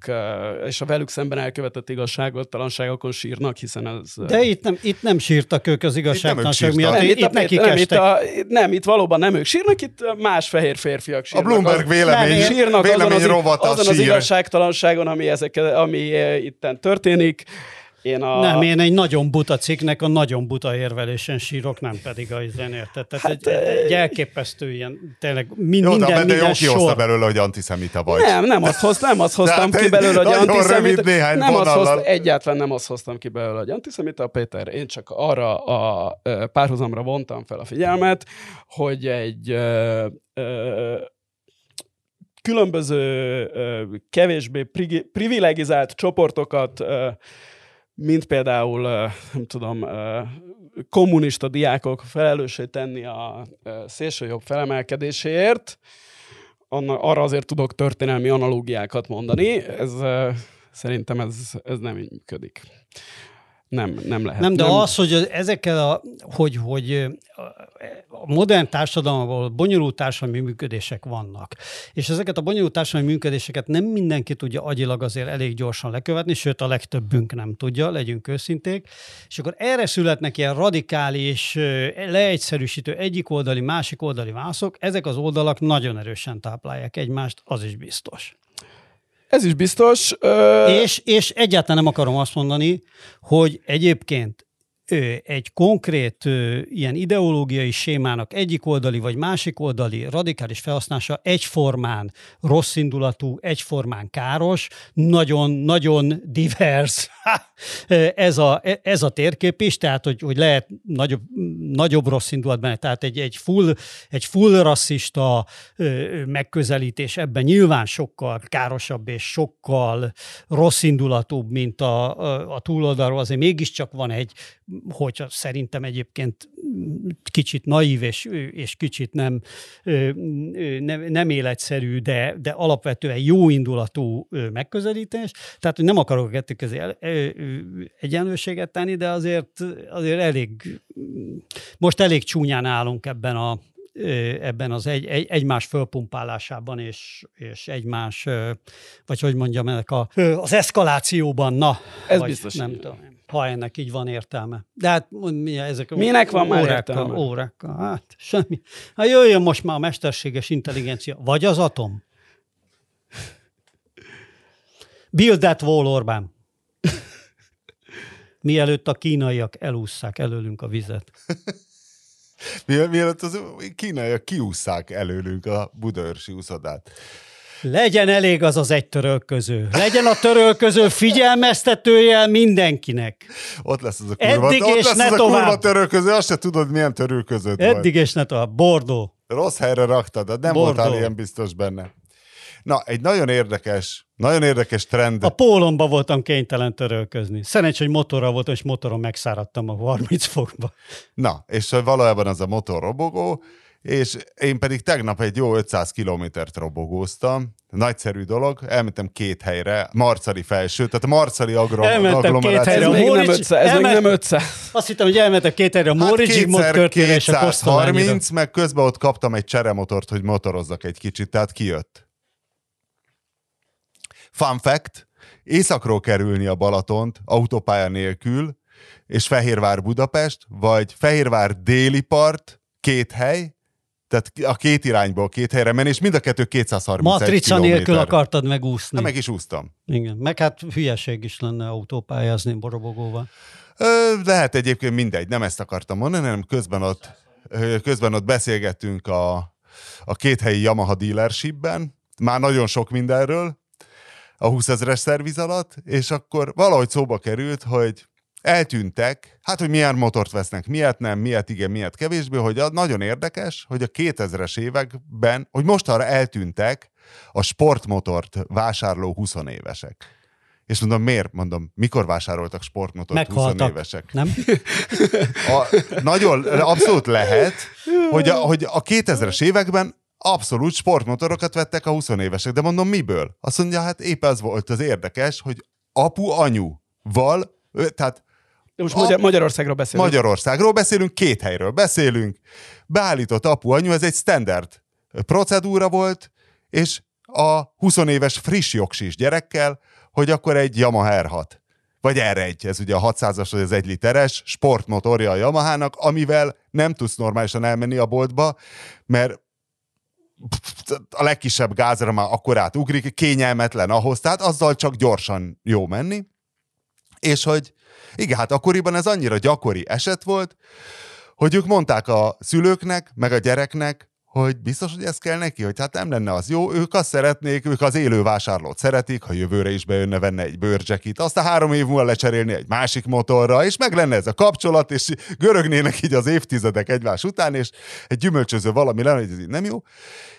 és a velük szemben elkövetett igazságtalanságokon sírnak, hiszen ez... De itt nem, itt nem sírtak ők az igazságtalanság miatt, nem, itt, itt, nekik nem, itt, a, nem, itt valóban nem ők sírnak, itt más fehér férfiak sírnak. A Bloomberg vélemény, sírnak vélemény azon az, azon az igazságtalanságon, ami, ezek, ami itten történik, én a... Nem, én egy nagyon buta cikknek a nagyon buta érvelésen sírok, nem pedig a izen érted. Tehát hát, egy, egy, elképesztő ilyen, tényleg min, jó, minden, de minden jó sor. belőle, hogy antiszemita vagy. Nem, nem azt, hoz, nem azt hoztam ki belőle, hogy antiszemita. Nem azt hoz, egyáltalán nem azt hoztam ki belőle, hogy antiszemita, Péter. Én csak arra a párhuzamra vontam fel a figyelmet, hogy egy ö, ö, különböző kevésbé privilegizált csoportokat mint például, nem tudom, kommunista diákok felelőssé tenni a szélsőjobb felemelkedéséért, arra azért tudok történelmi analógiákat mondani. Ez szerintem ez, ez nem így működik nem, nem lehet. Nem, de nem... az, hogy ezekkel a, hogy, hogy a modern társadalomban bonyolult társadalmi működések vannak, és ezeket a bonyolult társadalmi működéseket nem mindenki tudja agyilag azért elég gyorsan lekövetni, sőt a legtöbbünk nem tudja, legyünk őszinték, és akkor erre születnek ilyen radikális, leegyszerűsítő egyik oldali, másik oldali válaszok, ezek az oldalak nagyon erősen táplálják egymást, az is biztos. Ez is biztos. Ö... És, és egyáltalán nem akarom azt mondani, hogy egyébként egy konkrét ilyen ideológiai sémának egyik oldali vagy másik oldali radikális felhasználása egyformán rosszindulatú, egyformán káros, nagyon-nagyon divers. Ez a, ez a térkép is, tehát hogy, hogy lehet nagyobb, nagyobb rossz indulat benne, tehát egy, egy, full, egy full rasszista megközelítés ebben nyilván sokkal károsabb és sokkal rosszindulatúbb, mint a, a, a túloldalról, azért mégiscsak van egy hogy szerintem egyébként kicsit naív és, és kicsit nem, nem, nem életszerű, de, de alapvetően jó indulatú megközelítés. Tehát, hogy nem akarok a kettő közé egyenlőséget tenni, de azért, azért elég, most elég csúnyán állunk ebben a, ebben az egy, egy, egymás fölpumpálásában és, és egymás, vagy hogy mondjam, ennek a, az eszkalációban, na. Ez biztos. Nem tudom ha ennek így van értelme. De hát mi ezek Minek van már órákkal, értelme? Órákkal, hát semmi. Hát jöjjön most már a mesterséges intelligencia, vagy az atom. Build that wall, Orbán. Mielőtt a kínaiak elússzák előlünk a vizet. Mielőtt az kínaiak kiússzák előlünk a budaörsi úszodát. Legyen elég az az egy törölköző. Legyen a törölköző figyelmeztetőjel mindenkinek. Ott lesz az a kurva, Eddig ott és lesz ne az tovább. a kurva törölköző, azt se tudod, milyen törölköző. Eddig vagy. és ne tovább. Bordó. Rossz helyre raktad, de nem Bordó. voltál ilyen biztos benne. Na, egy nagyon érdekes, nagyon érdekes trend. A pólomba voltam kénytelen törölközni. Szerencs, hogy motorra voltam, és motoron megszáradtam a 30 fokba. Na, és valójában az a motor robogó, és én pedig tegnap egy jó 500 kilométert robogóztam, nagyszerű dolog, elmentem két helyre, Marcali felső, tehát a Marcali agro- Elmentem két Ez helyre. A még nem Móricz- 500, ez nem 500. Azt hittem, hogy elmentem két helyre a Hát most kétszer történő és a Kosztolányira. 230, meg közben ott kaptam egy cseremotort, hogy motorozzak egy kicsit, tehát kijött. Fun fact, északról kerülni a Balatont autópálya nélkül, és Fehérvár Budapest, vagy Fehérvár déli part, két hely, tehát a két irányból két helyre menni, és mind a kettő 231 Matrica kilométer. nélkül akartad megúszni. Na, meg is úsztam. Igen. Meg hát hülyeség is lenne autópályázni borobogóval. Ö, lehet egyébként mindegy, nem ezt akartam mondani, hanem közben ott, közben ott beszélgettünk a, a két helyi Yamaha dealershipben, már nagyon sok mindenről, a 20 ezeres szerviz alatt, és akkor valahogy szóba került, hogy eltűntek, hát hogy milyen motort vesznek, miért nem, miért igen, miért kevésbé, hogy a, nagyon érdekes, hogy a 2000-es években, hogy mostanra eltűntek a sportmotort vásárló 20 évesek. És mondom, miért? Mondom, mikor vásároltak sportmotort 20 Meghaltak. évesek? Nem? A, nagyon, abszolút lehet, hogy a, hogy a 2000-es években abszolút sportmotorokat vettek a 20 évesek, de mondom, miből? Azt mondja, hát épp az volt az érdekes, hogy apu-anyu-val, ö, tehát De most Magyar, Magyarországról beszélünk. Magyarországról beszélünk, két helyről beszélünk, beállított apu-anyu, ez egy standard procedúra volt, és a 20 éves friss jogsis gyerekkel, hogy akkor egy Yamaha R6 vagy R1, ez ugye a 600-as vagy az 1 literes sportmotorja a Yamahának, amivel nem tudsz normálisan elmenni a boltba, mert a legkisebb gázra már akkor átugrik, kényelmetlen ahhoz, tehát azzal csak gyorsan jó menni. És hogy igen, hát akkoriban ez annyira gyakori eset volt, hogy ők mondták a szülőknek, meg a gyereknek, hogy biztos, hogy ez kell neki, hogy hát nem lenne az jó, ők azt szeretnék, ők az élő vásárlót szeretik, ha jövőre is bejönne venne egy bőrcsekit, aztán három év múlva lecserélni egy másik motorra, és meg lenne ez a kapcsolat, és görögnének így az évtizedek egymás után, és egy gyümölcsöző valami lenne, hogy ez így nem jó.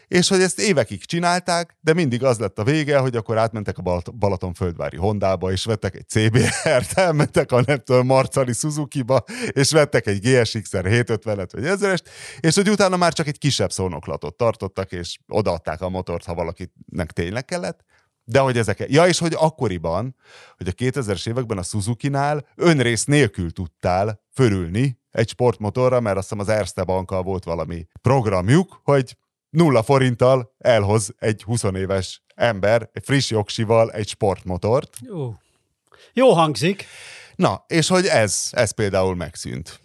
És hogy ezt évekig csinálták, de mindig az lett a vége, hogy akkor átmentek a Balat- Balatonföldvári Hondába, és vettek egy CBR-t, elmentek a tudom, Marcali Suzuki-ba, és vettek egy GSX-er 750-et vagy 1000 és hogy utána már csak egy kisebb szónoklatot tartottak, és odaadták a motort, ha valakinek tényleg kellett. De hogy ezek, ja, és hogy akkoriban, hogy a 2000-es években a Suzuki-nál önrész nélkül tudtál fölülni egy sportmotorra, mert azt hiszem az Erste bankkal volt valami programjuk, hogy nulla forinttal elhoz egy 20 éves ember egy friss jogsival egy sportmotort. Jó. Jó hangzik. Na, és hogy ez, ez például megszűnt.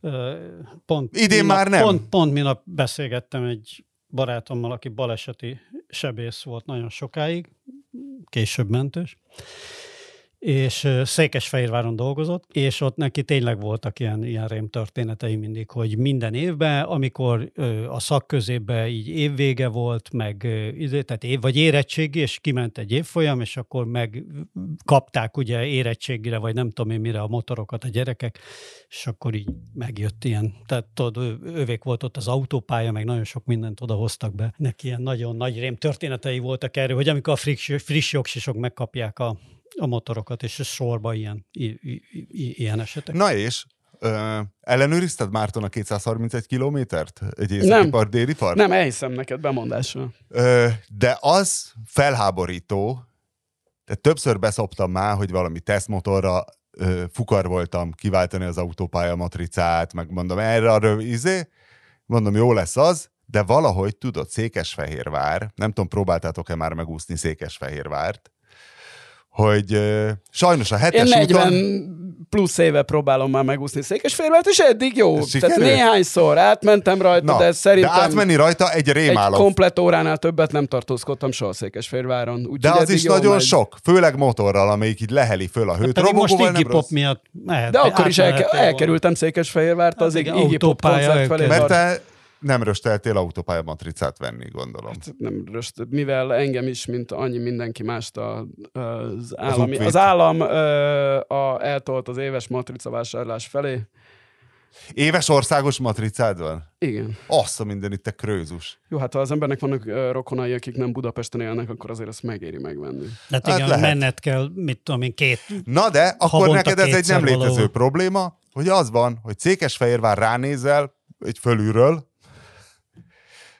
Ö, Pont, Idén minap, már nem. Pont, pont minap beszélgettem egy barátommal, aki baleseti sebész volt nagyon sokáig, később mentős, és Székesfehérváron dolgozott, és ott neki tényleg voltak ilyen, ilyen rém történetei mindig, hogy minden évben, amikor a szakközébe így évvége volt, meg izé, tehát év, vagy érettségi, és kiment egy évfolyam, és akkor meg kapták ugye érettségire, vagy nem tudom én mire a motorokat a gyerekek, és akkor így megjött ilyen, tehát tudod, ő, ővék volt ott az autópálya, meg nagyon sok mindent odahoztak be. Neki ilyen nagyon nagy rém történetei voltak erről, hogy amikor a friss, friss jogsisok megkapják a, a motorokat, és sorba ilyen, ilyen esetek. Na és, ö, ellenőrizted Márton a 231 kilométert? Egy északi part, déli part? Nem, elhiszem neked bemondással. Ö, de az felháborító, de többször beszoptam már, hogy valami tesztmotorra ö, fukar voltam kiváltani az autópálya matricát, meg mondom, erre arra izé, mondom, jó lesz az, de valahogy tudod, Székesfehérvár, nem tudom, próbáltátok-e már megúszni Székesfehérvárt, hogy sajnos a Én hetes 40 úton... plusz éve próbálom már megúszni Székesfehérvárt, és eddig jó. Tehát néhányszor átmentem rajta, Na, de szerintem de átmenni rajta egy egy rémálom. komplet óránál többet nem tartózkodtam soha Székesfehérváron. Úgyhogy de az is nagyon megy. sok, főleg motorral, amelyik így leheli föl a hőt. Pedig most Iggy Pop rossz. miatt mehet. De akkor is elke- elkerültem Székesfehérvárt az Hát Iggy Pop koncert felé. Mert te nem rösteltél autópálya matricát venni, gondolom. nem röst, mivel engem is, mint annyi mindenki mást a, az, állami, ukvét. az állam ö, a, eltolt az éves matrica vásárlás felé. Éves országos matricád van? Igen. Azt a minden itt te krőzus. Jó, hát ha az embernek vannak rokonai, akik nem Budapesten élnek, akkor azért ezt megéri megvenni. Hát Hát igen, lehet. menned kell, mit tudom én, két Na de, akkor neked ez egy nem létező valahol. probléma, hogy az van, hogy Székesfehérvár ránézel, egy fölülről,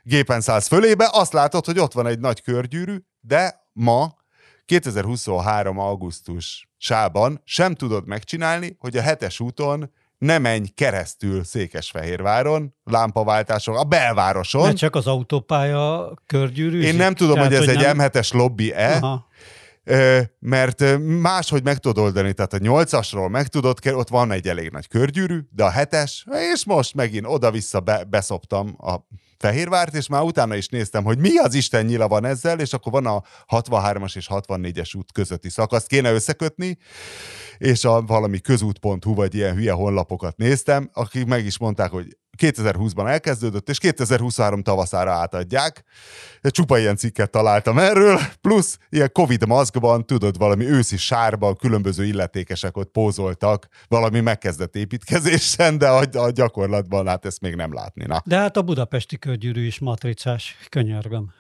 gépen szállsz fölébe, azt látod, hogy ott van egy nagy körgyűrű, de ma 2023. augusztusában sem tudod megcsinálni, hogy a hetes úton ne menj keresztül Székesfehérváron, lámpaváltáson, a belvároson. Mert csak az autópálya körgyűrű. Én nem tudom, hogy ez egy nem... M7-es lobby-e, Aha mert máshogy meg tudod oldani, tehát a nyolcasról meg tudod, ott van egy elég nagy körgyűrű, de a hetes, és most megint oda-vissza be, beszoptam a Fehérvárt, és már utána is néztem, hogy mi az Isten nyila van ezzel, és akkor van a 63-as és 64-es út közötti szakaszt kéne összekötni, és a valami közút.hu vagy ilyen hülye honlapokat néztem, akik meg is mondták, hogy 2020-ban elkezdődött, és 2023 tavaszára átadják. Csupa ilyen cikket találtam erről, plusz ilyen Covid maszkban, tudod, valami őszi sárban különböző illetékesek ott pózoltak valami megkezdett építkezésen, de a, a gyakorlatban hát ezt még nem látni. Na. De hát a budapesti körgyűrű is matricás, könyörgöm.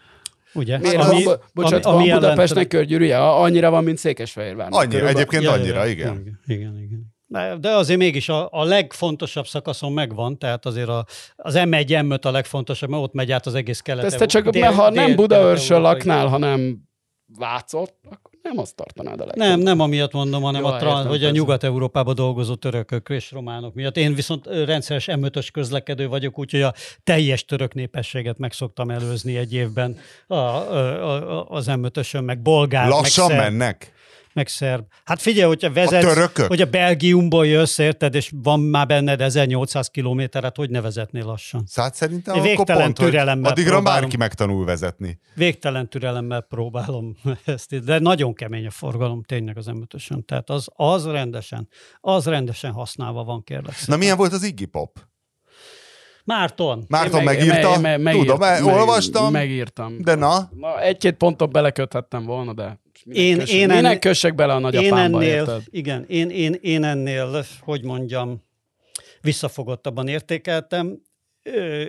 Ugye? Miért ami, a, bocsánat, ami, ami van Budapestnek körgyűrűje? Annyira van, mint Székesfehérvár. Annyi, egyébként ja, annyira, igen. Igen, igen. igen. De azért mégis a, a legfontosabb szakaszon megvan, tehát azért a, az M1, M5 a legfontosabb, mert ott megy át az egész kelet. Ezt te csak, dél, mert ha dél, nem Budaörsön laknál, hanem Vácot, akkor nem azt tartanád a legfontosabb. Nem, nem amiatt mondom, hanem Jó, a, trans, hogy a Nyugat-Európában dolgozó törökök és románok miatt. Én viszont rendszeres m közlekedő vagyok, úgyhogy a teljes török népességet meg szoktam előzni egy évben a, a, a, az m meg bolgár, Lassan meg mennek? Meg szerb. Hát figyelj, hogyha vezetsz, a hogy a Belgiumból jössz, érted, és van már benned 1800 kilométeret, hogy ne vezetnél lassan? Szóval szerintem Én végtelen pont, türelemmel addigra próbálom, bárki megtanul vezetni. Végtelen türelemmel próbálom ezt, de nagyon kemény a forgalom tényleg az emlőtösön. Tehát az, az rendesen, az rendesen használva van, kérlek. Na milyen volt az Iggy Pop? Márton. Márton meg, megírta? Me, me, megírt, Tudom, meg, olvastam. Megírtam. De na? na egy-két pontot beleköthettem volna, de Minek, én, kössek, én minek ennél, kössek bele a nagyapámba, én ennél, érted? Igen, én, én, én ennél, hogy mondjam, visszafogottabban értékeltem.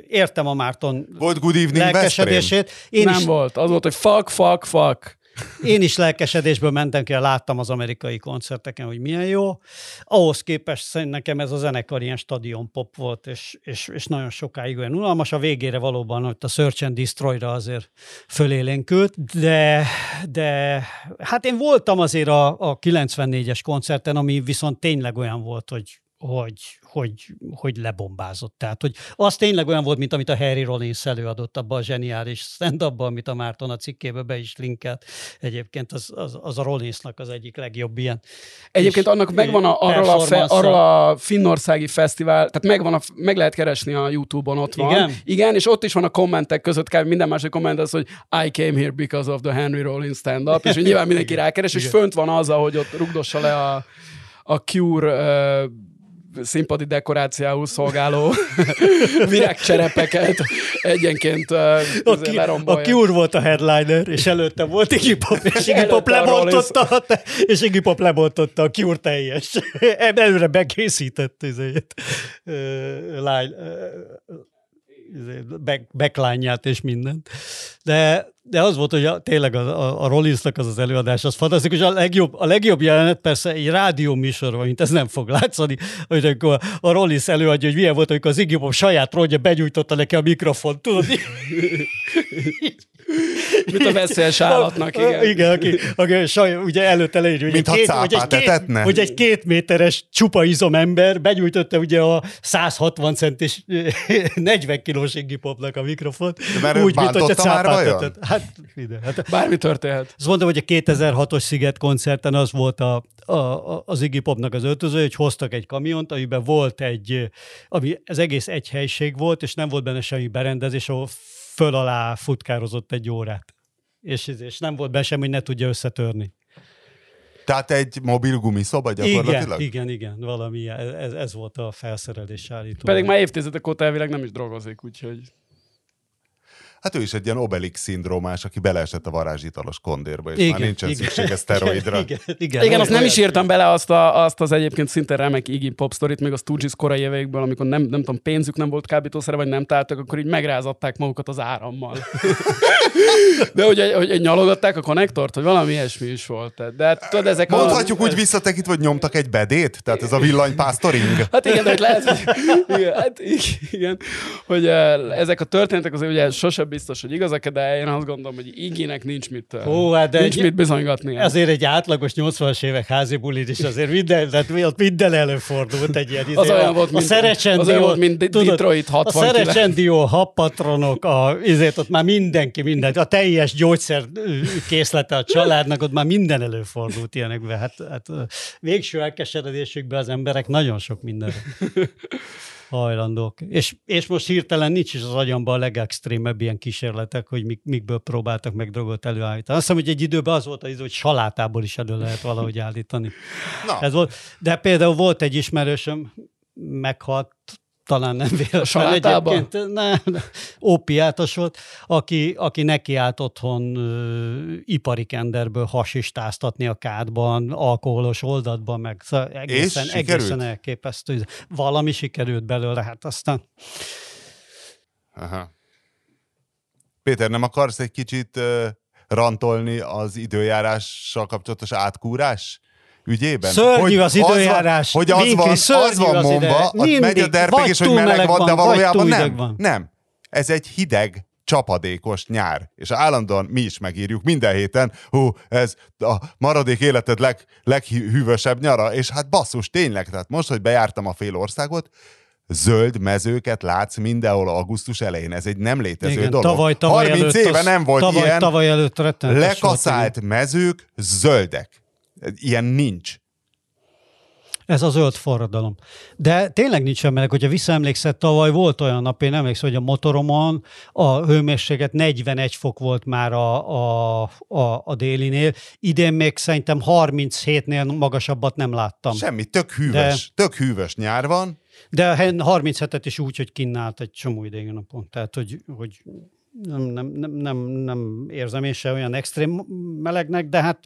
Értem a Márton Volt Good Evening lelkesedését. Én Nem is, volt. Az volt, hogy fuck, fuck, fuck. Én is lelkesedésből mentem ki, láttam az amerikai koncerteken, hogy milyen jó. Ahhoz képest szerintem nekem ez a zenekar ilyen stadion pop volt, és, és, és nagyon sokáig olyan unalmas. A végére valóban hogy a Search and Destroy-ra azért fölélénkült, de, de hát én voltam azért a, a 94-es koncerten, ami viszont tényleg olyan volt, hogy hogy, hogy, hogy lebombázott. Tehát, hogy az tényleg olyan volt, mint amit a Harry Rollins előadott abban a zseniális stand amit a Márton a cikkébe be is linkelt. Egyébként az, az, az a Rollinsnak az egyik legjobb ilyen. Egyébként annak megvan a, arról, a fe, arról a finnországi fesztivál, tehát megvan a, meg lehet keresni a Youtube-on, ott van. Igen? Igen, és ott is van a kommentek között, kell minden másik komment az, hogy I came here because of the Henry Rollins stand-up, és nyilván mindenki rákeres, és fönt van az, hogy ott rugdossa le a, a Cure uh, színpadi dekoráciául szolgáló virágcserepeket egyenként aki, aki úr volt a headliner, és előtte volt Iggy Pop, és Iggy Pop lebontotta, és Iggy Pop lebontotta a Cure teljes. Előre bekészített ezért, uh, line, uh, back, backline-ját és mindent. De, de az volt, hogy a, tényleg a, a, a Rollinsnak az az előadás, az fantasztikus. A legjobb, a legjobb jelenet persze egy rádió műsor, mint ez nem fog látszani, hogy akkor a Rollins előadja, hogy milyen volt, amikor az Iggy saját ródja begyújtotta neki a mikrofont, tudod? Mint a veszélyes állatnak, igen. Igen, aki, aki saj, ugye előtte leírja, hogy, Mint egy két, hogy, egy két, hogy egy két méteres csupa izom ember begyújtotta ugye a 160 centis 40 kilós Popnak a mikrofont. De mert úgy, mint hogyha cápát Hát, ide, hát, Bármi történhet. Azt mondom, hogy a 2006-os Sziget koncerten az volt a, a, a, az Iggy Popnak az öltöző, hogy hoztak egy kamiont, amiben volt egy, ami az egész egy helység volt, és nem volt benne semmi berendezés, ahol föl alá futkározott egy órát. És, és nem volt be sem, hogy ne tudja összetörni. Tehát egy mobil gumiszoba gyakorlatilag? Igen, igen, igen, valami, ez, ez volt a felszerelés állító. Pedig már évtizedek óta elvileg nem is drogozik, úgyhogy... Hát ő is egy ilyen Obelix szindrómás, aki beleesett a varázsitalos kondérba, és Igen, már nincsen igen. szüksége szteroidra. Igen, igen, Igen, olyan- azt nem is írtam bele azt, a, azt az egyébként szinte remek Iggy Pop sztorit, még a Stooges korai éveikből, amikor nem, nem tudom, pénzük nem volt kábítószer, vagy nem találtak, akkor így megrázatták magukat az árammal. De hogy, hogy, hogy nyalogatták a konnektort, hogy valami ilyesmi is volt. De hát tudod, ezek Mondhatjuk a... úgy visszatekintve, hogy nyomtak egy bedét? Tehát ez a villanypásztoring? Hát igen, de hogy lehet, hogy, igen, hát igen, hogy ezek a történetek azért ugye sose biztos, hogy igazak, de én azt gondolom, hogy Iggynek nincs mit, Ó, hát de nincs egy- mit bizonygatni. Azért egy átlagos 80-as évek házi bulid is azért minden, tehát ott minden előfordult egy ilyen. Az izé, olyan a- volt, a mint- Szerecsendió- az olyan volt, mint tudod, Detroit A 69. Szerecsendió, happatronok, a, izét, ott már mindenki, minden, a teljes gyógyszer készlete a családnak, ott már minden előfordult ilyenekben. Hát, hát végső elkeseredésükben az emberek nagyon sok mindenre hajlandók. És, és most hirtelen nincs is az agyamban a legextrémebb ilyen kísérletek, hogy mik, mikből próbáltak meg drogot előállítani. Azt hiszem, hogy egy időben az volt az, hogy salátából is elő lehet valahogy állítani. Na, Ez volt. De például volt egy ismerősöm, meghalt, talán nem salátába? egyébként, nem, ópiátos volt, aki, aki nekiállt otthon ö, ipari kenderből hasistáztatni a kádban, alkoholos oldatban, meg szóval egészen, egészen elképesztő. Valami sikerült belőle, hát aztán Aha. Péter, nem akarsz egy kicsit uh, rantolni az időjárással kapcsolatos átkúrás ügyében? Szörnyű az időjárás. Az van, hogy az Vinkli, van, az van az mondva, ott megy a Mindig. derpegés, hogy meleg van, de valójában nem. van. Nem. Ez egy hideg, csapadékos nyár. És állandóan mi is megírjuk minden héten, hú, ez a maradék életed leg, leghűvösebb nyara, és hát basszus, tényleg, tehát most, hogy bejártam a fél országot, zöld mezőket látsz mindenhol augusztus elején. Ez egy nem létező igen, dolog. tavaly, tavaly 30 előtt éve az, nem volt tavaly, ilyen Tavaly előtt rettenetes volt, lekaszált mezők zöldek. Ilyen nincs. Ez a zöld forradalom. De tényleg nincs meleg, hogyha visszaemlékszel, tavaly volt olyan nap, én emlékszem, hogy a motoromon a hőmérséklet 41 fok volt már a, a, a, a délinél. Idén még szerintem 37-nél magasabbat nem láttam. Semmi, tök hűvös, De... tök hűvös nyár van. De a 37-et is úgy, hogy kinnált egy csomó idegen napon. Tehát, hogy, hogy nem, nem, nem, nem, nem érzem én se olyan extrém melegnek, de hát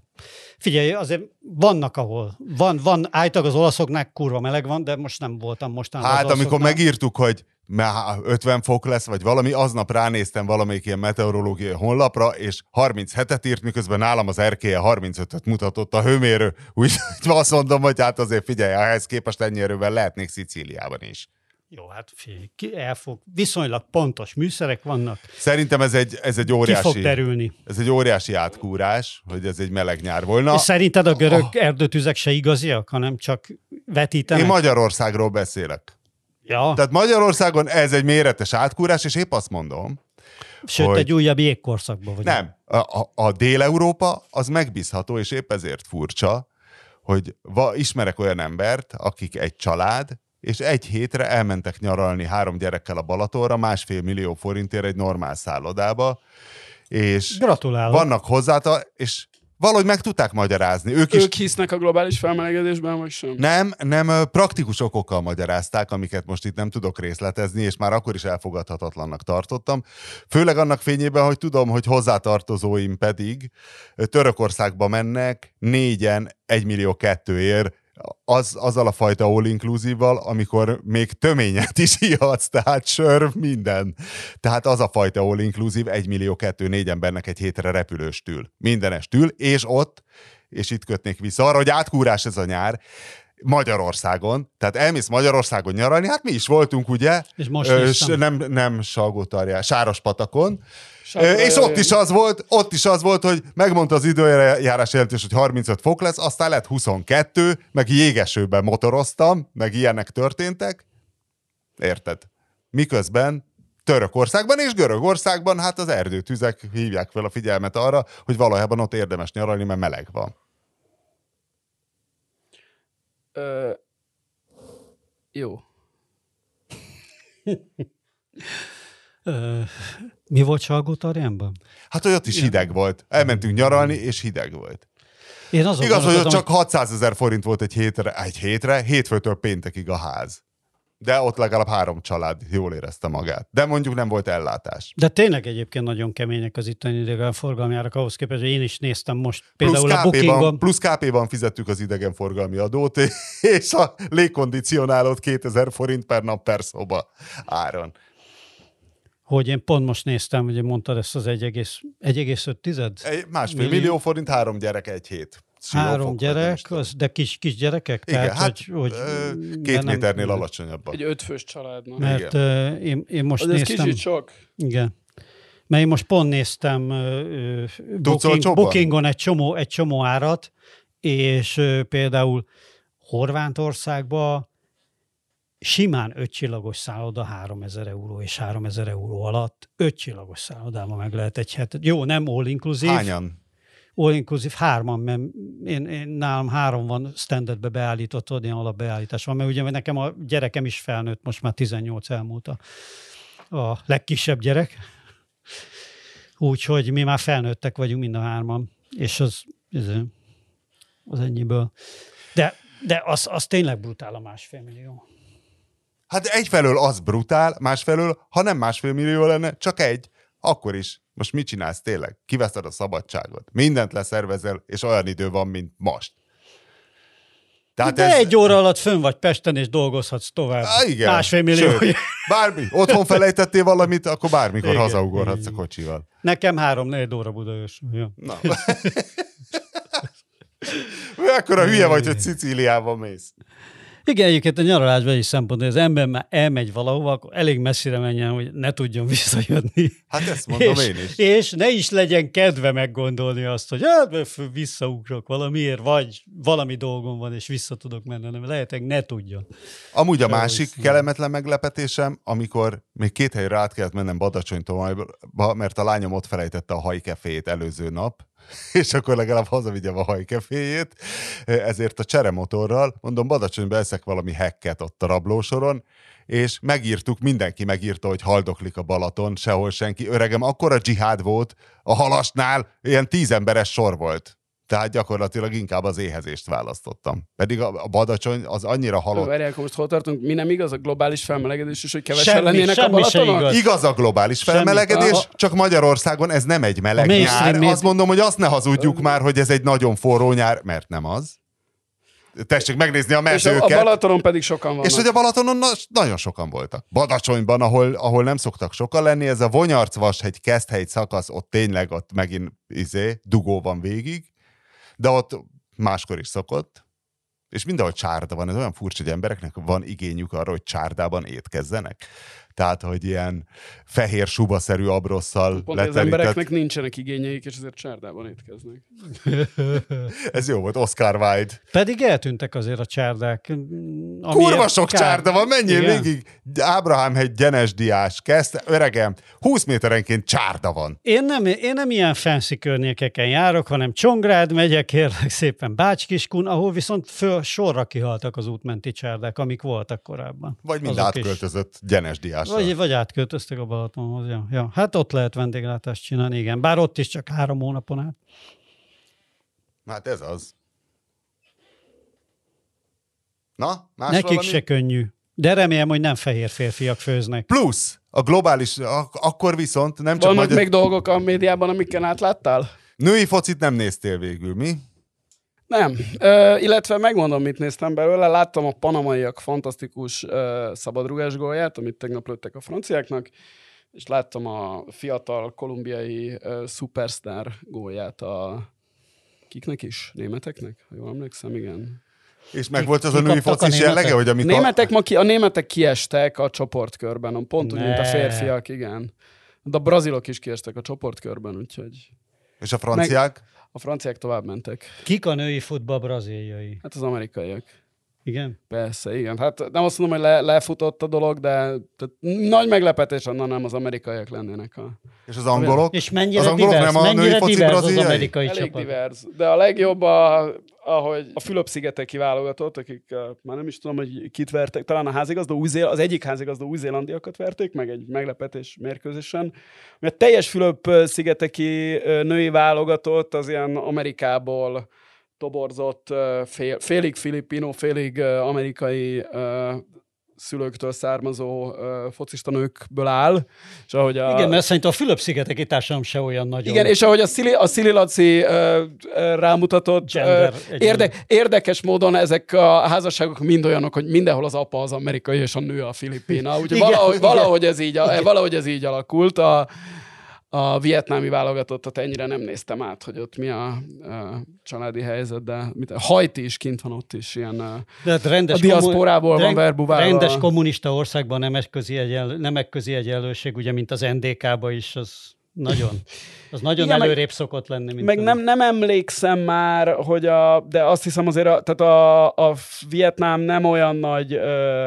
figyelj, azért vannak, ahol van, van állítólag az olaszoknál kurva meleg van, de most nem voltam mostanában Hát amikor megírtuk, hogy már 50 fok lesz, vagy valami, aznap ránéztem valamelyik ilyen meteorológiai honlapra, és 37-et írt, miközben nálam az erkélye 35-öt mutatott a hőmérő. Úgyhogy azt mondom, hogy hát azért figyelj, ehhez képest ennyi erővel lehetnék Szicíliában is. Jó, hát figyelj, ki elfog, viszonylag pontos műszerek vannak, Szerintem ez egy, ez egy ki fog óriási, derülni. ez egy óriási átkúrás, hogy ez egy meleg nyár volna. És szerinted a görög erdőtüzek se igaziak, hanem csak vetítenek? Én Magyarországról beszélek. ja, Tehát Magyarországon ez egy méretes átkúrás, és épp azt mondom, sőt, hogy- egy újabb jégkorszakban vagyunk. Nem, a, a, a Dél-Európa az megbízható, és épp ezért furcsa, hogy va, ismerek olyan embert, akik egy család, és egy hétre elmentek nyaralni három gyerekkel a Balatonra, másfél millió forintért egy normál szállodába, és Gratulálok. vannak hozzáta, és valahogy meg tudták magyarázni. Ők is Ők hisznek a globális felmelegedésben, vagy sem? nem, nem praktikus okokkal magyarázták, amiket most itt nem tudok részletezni, és már akkor is elfogadhatatlannak tartottam. Főleg annak fényében, hogy tudom, hogy hozzátartozóim pedig Törökországba mennek négyen egy millió kettőért, az, azzal a fajta all-inclusive-val, amikor még töményet is ihatsz, tehát sör, minden. Tehát az a fajta all-inclusive, egy millió kettő, négy embernek egy hétre repülőstül. Mindenestül, és ott, és itt kötnék vissza arra, hogy átkúrás ez a nyár, Magyarországon, tehát elmész Magyarországon nyaralni, hát mi is voltunk, ugye? És most Ö, nem, nem Salgótarján, Sárospatakon, Sátor- És ott is az volt, ott is az volt, hogy megmondta az időjárás jelentés, hogy 35 fok lesz, aztán lett 22, meg jégesőben motoroztam, meg ilyenek történtek. Érted? Miközben Törökországban és Görögországban hát az erdőtüzek hívják fel a figyelmet arra, hogy valójában ott érdemes nyaralni, mert meleg van. Ö, jó. Mi volt Salgótarjánban? Hát, hogy ott is hideg volt. Elmentünk nyaralni, és hideg volt. Én azon Igaz, hogy ott csak 600 ezer forint volt egy hétre, egy hétre, hétfőtől péntekig a ház. De ott legalább három család jól érezte magát. De mondjuk nem volt ellátás. De tényleg egyébként nagyon kemények az itteni idegenforgalmi árak ahhoz képest, hogy én is néztem most például Plusz a Bookingon. Plusz KP-ban fizettük az idegenforgalmi adót, és a légkondicionálót 2000 forint per nap per szoba áron. Hogy én pont most néztem, hogy mondtad ezt az 1,5 tized? Egy másfél Millió. millió forint, három gyerek, egy hét. Három vagy nem gyerek, az, de kis, kis gyerekek? Igen, Tehát, hát hogy, hogy, két nem- méternél alacsonyabban. Egy ötfős családnak. Mert ö, én, én most Az ez néztem... kicsit sok. Igen. Mert én most pont néztem ö, Booking? Bookingon egy csomó, egy csomó árat, és ö, például Horvátországban simán ötcsillagos szálloda 3000 euró és 3000 euró alatt ötcsillagos szállodában meg lehet egy hetet. Jó, nem all inclusive. Hányan? All inclusive hárman, mert én, én, nálam három van standardbe beállított, ott ilyen alapbeállítás van, mert ugye nekem a gyerekem is felnőtt, most már 18 elmúlt a, a legkisebb gyerek. Úgyhogy mi már felnőttek vagyunk mind a hárman, és az, ez, az ennyiből. De, de az, az tényleg brutál a másfél millió. Hát egyfelől az brutál, másfelől, ha nem másfél millió lenne, csak egy, akkor is. Most mit csinálsz tényleg? Kiveszed a szabadságot. Mindent leszervezel, és olyan idő van, mint most. Tehát De egy óra alatt fönn vagy Pesten, és dolgozhatsz tovább. Á, igen. Másfél millió. Sőt, bármi. Otthon felejtettél valamit, akkor bármikor Igen. hazaugorhatsz a kocsival. Nekem három négy óra Budaörs. Ja. Na. Akkor a hülye vagy, hogy Szicíliában mész. Igen, egyébként a nyaralásban is szempont, hogy az ember már elmegy valahova, akkor elég messzire menjen, hogy ne tudjon visszajönni. Hát ezt mondom és, én is. és ne is legyen kedve meggondolni azt, hogy hát visszaugrok valamiért, vagy valami dolgom van, és vissza tudok menni, hanem lehetek ne tudjon. Amúgy a másik szín. kellemetlen meglepetésem, amikor még két helyre át kellett mennem Badacsony-Tomalyba, mert a lányom ott felejtette a hajkeféjét előző nap, és akkor legalább hazavigyem a hajkeféjét, ezért a cseremotorral, mondom, Badacsonyba eszek valami hekket ott a rablósoron, és megírtuk, mindenki megírta, hogy haldoklik a Balaton, sehol senki. Öregem, akkora dzsihád volt, a halasnál ilyen tíz emberes sor volt. Tehát gyakorlatilag inkább az éhezést választottam. Pedig a, a Badacsony az annyira halott. Akkor most hol tartunk? Mi nem igaz a globális felmelegedés is, hogy kevesen Semmi- lennének a semmi se Balatonon? igaz. Igaz a globális Semmi. felmelegedés, A- csak Magyarországon ez nem egy meleg A nyár. média- Azt mondom, hogy azt ne hazudjuk már, hogy ez egy nagyon forró nyár, mert nem az. Tessék megnézni a És a, a mezőket. Balatonon pedig sokan vannak. És hogy a Balatonon na- nagyon sokan voltak. Badacsonyban, ahol, ahol nem szoktak sokan lenni, ez a Vonyarc-Vashegy Keszthely szakasz, ott tényleg ott megint izé, dugó van végig, de ott máskor is szokott. És mindenhol csárda van, ez olyan furcsa, hogy embereknek van igényük arra, hogy csárdában étkezzenek. Tehát, hogy ilyen fehér subaszerű abrosszal Pont az embereknek nincsenek igényeik, és ezért csárdában étkeznek. Ez jó volt, Oscar Wilde. Pedig eltűntek azért a csárdák. Amiért Kurva sok kár- csárda van, menjél Igen. végig. Ábrahám hegy Gyenes Diás, kezdte, öregem, 20 méterenként csárda van. Én nem, én nem ilyen fancy környékeken járok, hanem Csongrád megyek, kérlek szépen Bácskiskun, ahol viszont föl sorra kihaltak az útmenti csárdák, amik voltak korábban. Vagy mind Azok is. átköltözött Gyenes Diásra. Vagy, vagy átköltöztek a Balatonhoz. Ja. Ja. Hát ott lehet vendéglátást csinálni, igen. Bár ott is csak három hónapon át. Hát ez az. Na, más Nekik valami? se könnyű. De remélem, hogy nem fehér férfiak főznek. Plusz, a globális, ak- akkor viszont nem csak Vannak magyar... még dolgok a médiában, amikkel átláttál? Női focit nem néztél végül, mi? Nem. Ö, illetve megmondom, mit néztem belőle. Láttam a panamaiak fantasztikus ö, szabadrugás gólját, amit tegnap lőttek a franciáknak, és láttam a fiatal kolumbiai ö, szupersztár gólját a kiknek is? Németeknek? Ha jól emlékszem, igen. És meg volt az a női focis jellege, hogy A amikor... németek, ma ki, a németek kiestek a csoportkörben, pont úgy, mint a férfiak, igen. De a brazilok is kiestek a csoportkörben, úgyhogy És a franciák? A franciák tovább mentek. Kik a női futball braziliai? Hát az amerikaiak. Igen? Persze, igen. Hát nem azt mondom, hogy le, lefutott a dolog, de tehát nagy meglepetés, na nem az amerikaiak lennének a... És az angolok? És mennyire az angolok divers, nem a mennyire női foci divers az amerikai Elég csapat? divers. De a legjobb, a, ahogy a Fülöp-szigeteki válogatott, akik uh, már nem is tudom, hogy kit vertek, talán a házigazda új az egyik házigazda új-zélandiakat verték, meg egy meglepetés mérkőzésen. Mert teljes Fülöp-szigeteki ö, női válogatott az ilyen Amerikából toborzott, ö, fél, félig filipino, félig amerikai szülőktől származó ö, focista nőkből áll, és ahogy a... Igen, mert szerintem a Fülöp-szigeteki társadalom se olyan nagyon. Igen, és ahogy a Szili, a Szili Laci ö, ö, rámutatott, ö, érde, érdekes módon ezek a házasságok mind olyanok, hogy mindenhol az apa az amerikai, és a nő a filipina. Úgyhogy Igen, valahogy, igen. valahogy, ez így, valahogy ez így alakult. A, a vietnámi válogatottat ennyire nem néztem át, hogy ott mi a, a családi helyzet, de mit, Hajti is kint van ott is, ilyen a, De hát rendes a diaszporából van rend- verbuválva. Rendes kommunista országban nemek közi, egyenl, nemek közi egyenlőség, ugye, mint az NDK-ba is, az nagyon, az nagyon Igen, meg- előrébb szokott lenni. Mint Meg nem, nem emlékszem már, hogy a, de azt hiszem azért, a, tehát a, a Vietnám nem olyan nagy ö,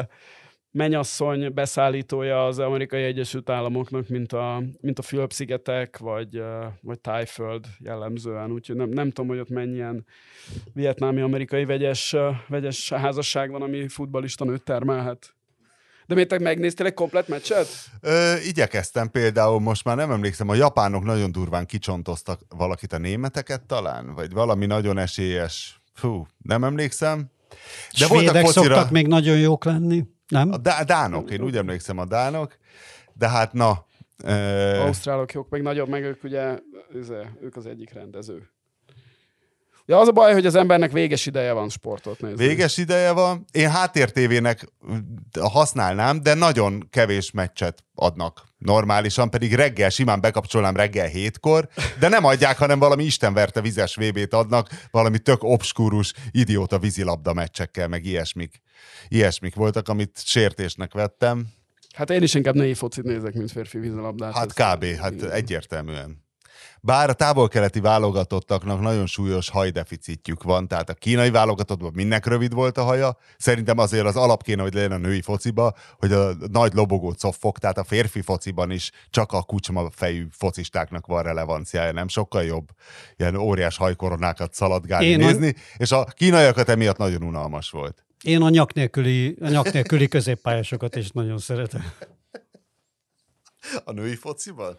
menyasszony beszállítója az amerikai Egyesült Államoknak, mint a, mint a Fülöp-szigetek, vagy, vagy Tájföld jellemzően. Úgyhogy nem, nem tudom, hogy ott mennyien vietnámi-amerikai vegyes, vegyes házasság van, ami futballista nőt termelhet. De miért te megnéztél egy komplet meccset? Ö, igyekeztem például, most már nem emlékszem, a japánok nagyon durván kicsontoztak valakit a németeket talán, vagy valami nagyon esélyes. Fú, nem emlékszem. De voltak Svédek focira, szoktak még nagyon jók lenni, nem? a dá- dánok, én úgy emlékszem a dánok, de hát na, ö, Ausztrálok jók, meg nagyobb, meg ők ugye, izé, ők az egyik rendező. Ja, az a baj, hogy az embernek véges ideje van sportot nézni. Véges ideje van. Én háttértévének használnám, de nagyon kevés meccset adnak normálisan, pedig reggel simán bekapcsolnám reggel hétkor, de nem adják, hanem valami istenverte vizes VB-t adnak, valami tök obskúrus, idióta vízilabda meccsekkel, meg ilyesmik. Ilyesmik voltak, amit sértésnek vettem. Hát én is inkább női focit nézek, mint férfi vízilabdát. Hát kb. Hát egyértelműen. Bár a távol-keleti válogatottaknak nagyon súlyos hajdeficitjük van, tehát a kínai válogatottban mindenek rövid volt a haja. Szerintem azért az alap kéne, hogy legyen a női fociba, hogy a nagy lobogó coffok, tehát a férfi fociban is csak a kucsma fejű focistáknak van relevanciája, nem sokkal jobb ilyen óriás hajkoronákat szaladgálni, Én nézni, és a kínaiakat emiatt nagyon unalmas volt. Én a nyak nélküli, a nyak nélküli középpályásokat is nagyon szeretem. A női fociban?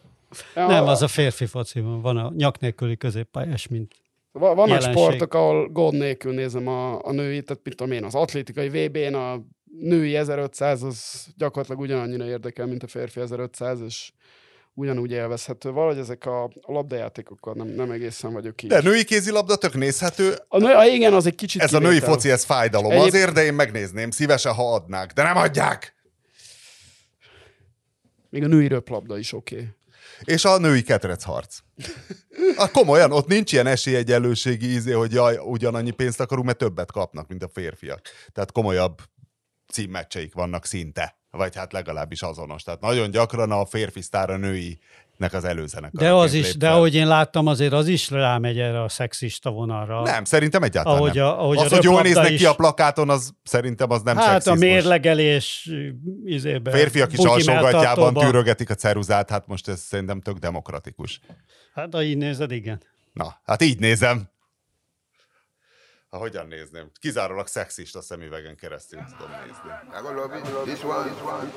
Nem, az a férfi fociban van a nyak nélküli középpályás, mint Va- Vannak jelenség. sportok, ahol gond nélkül nézem a, a női, tehát mit tudom én, az atlétikai VB-n a női 1500 az gyakorlatilag ugyanannyira érdekel, mint a férfi 1500, és ugyanúgy élvezhető. Valahogy ezek a, labdajátékokkal nem, nem egészen vagyok így. De női kézilabda tök nézhető, A nő, a, igen, az egy kicsit Ez a női kivétel. foci, ez fájdalom Egyéb- azért, de én megnézném szívesen, ha adnák. De nem adják! Még a női röplabda is oké. Okay. És a női ketrecharc. A komolyan, ott nincs ilyen esélyegyenlőségi ízé, hogy jaj, ugyanannyi pénzt akarunk, mert többet kapnak, mint a férfiak. Tehát komolyabb címmeccseik vannak szinte. Vagy hát legalábbis azonos. Tehát nagyon gyakran a férfi sztár a nőinek az előzenek. De az is, de ahogy én láttam, azért az is rámegy erre a szexista vonalra. Nem, szerintem egyáltalán Ahogy nem. a- ahogy az, a hogy jól néznek ki is. a plakáton, az szerintem az nem hát a szexizmus. mérlegelés izébe. Férfiak is alsógatjában tűrögetik a ceruzát, hát most ez szerintem tök demokratikus. Hát ha így nézed, igen. Na, hát így nézem. Ha hogyan nézném? Kizárólag szexista szemüvegen keresztül tudom nézni. Love it. This one. This one.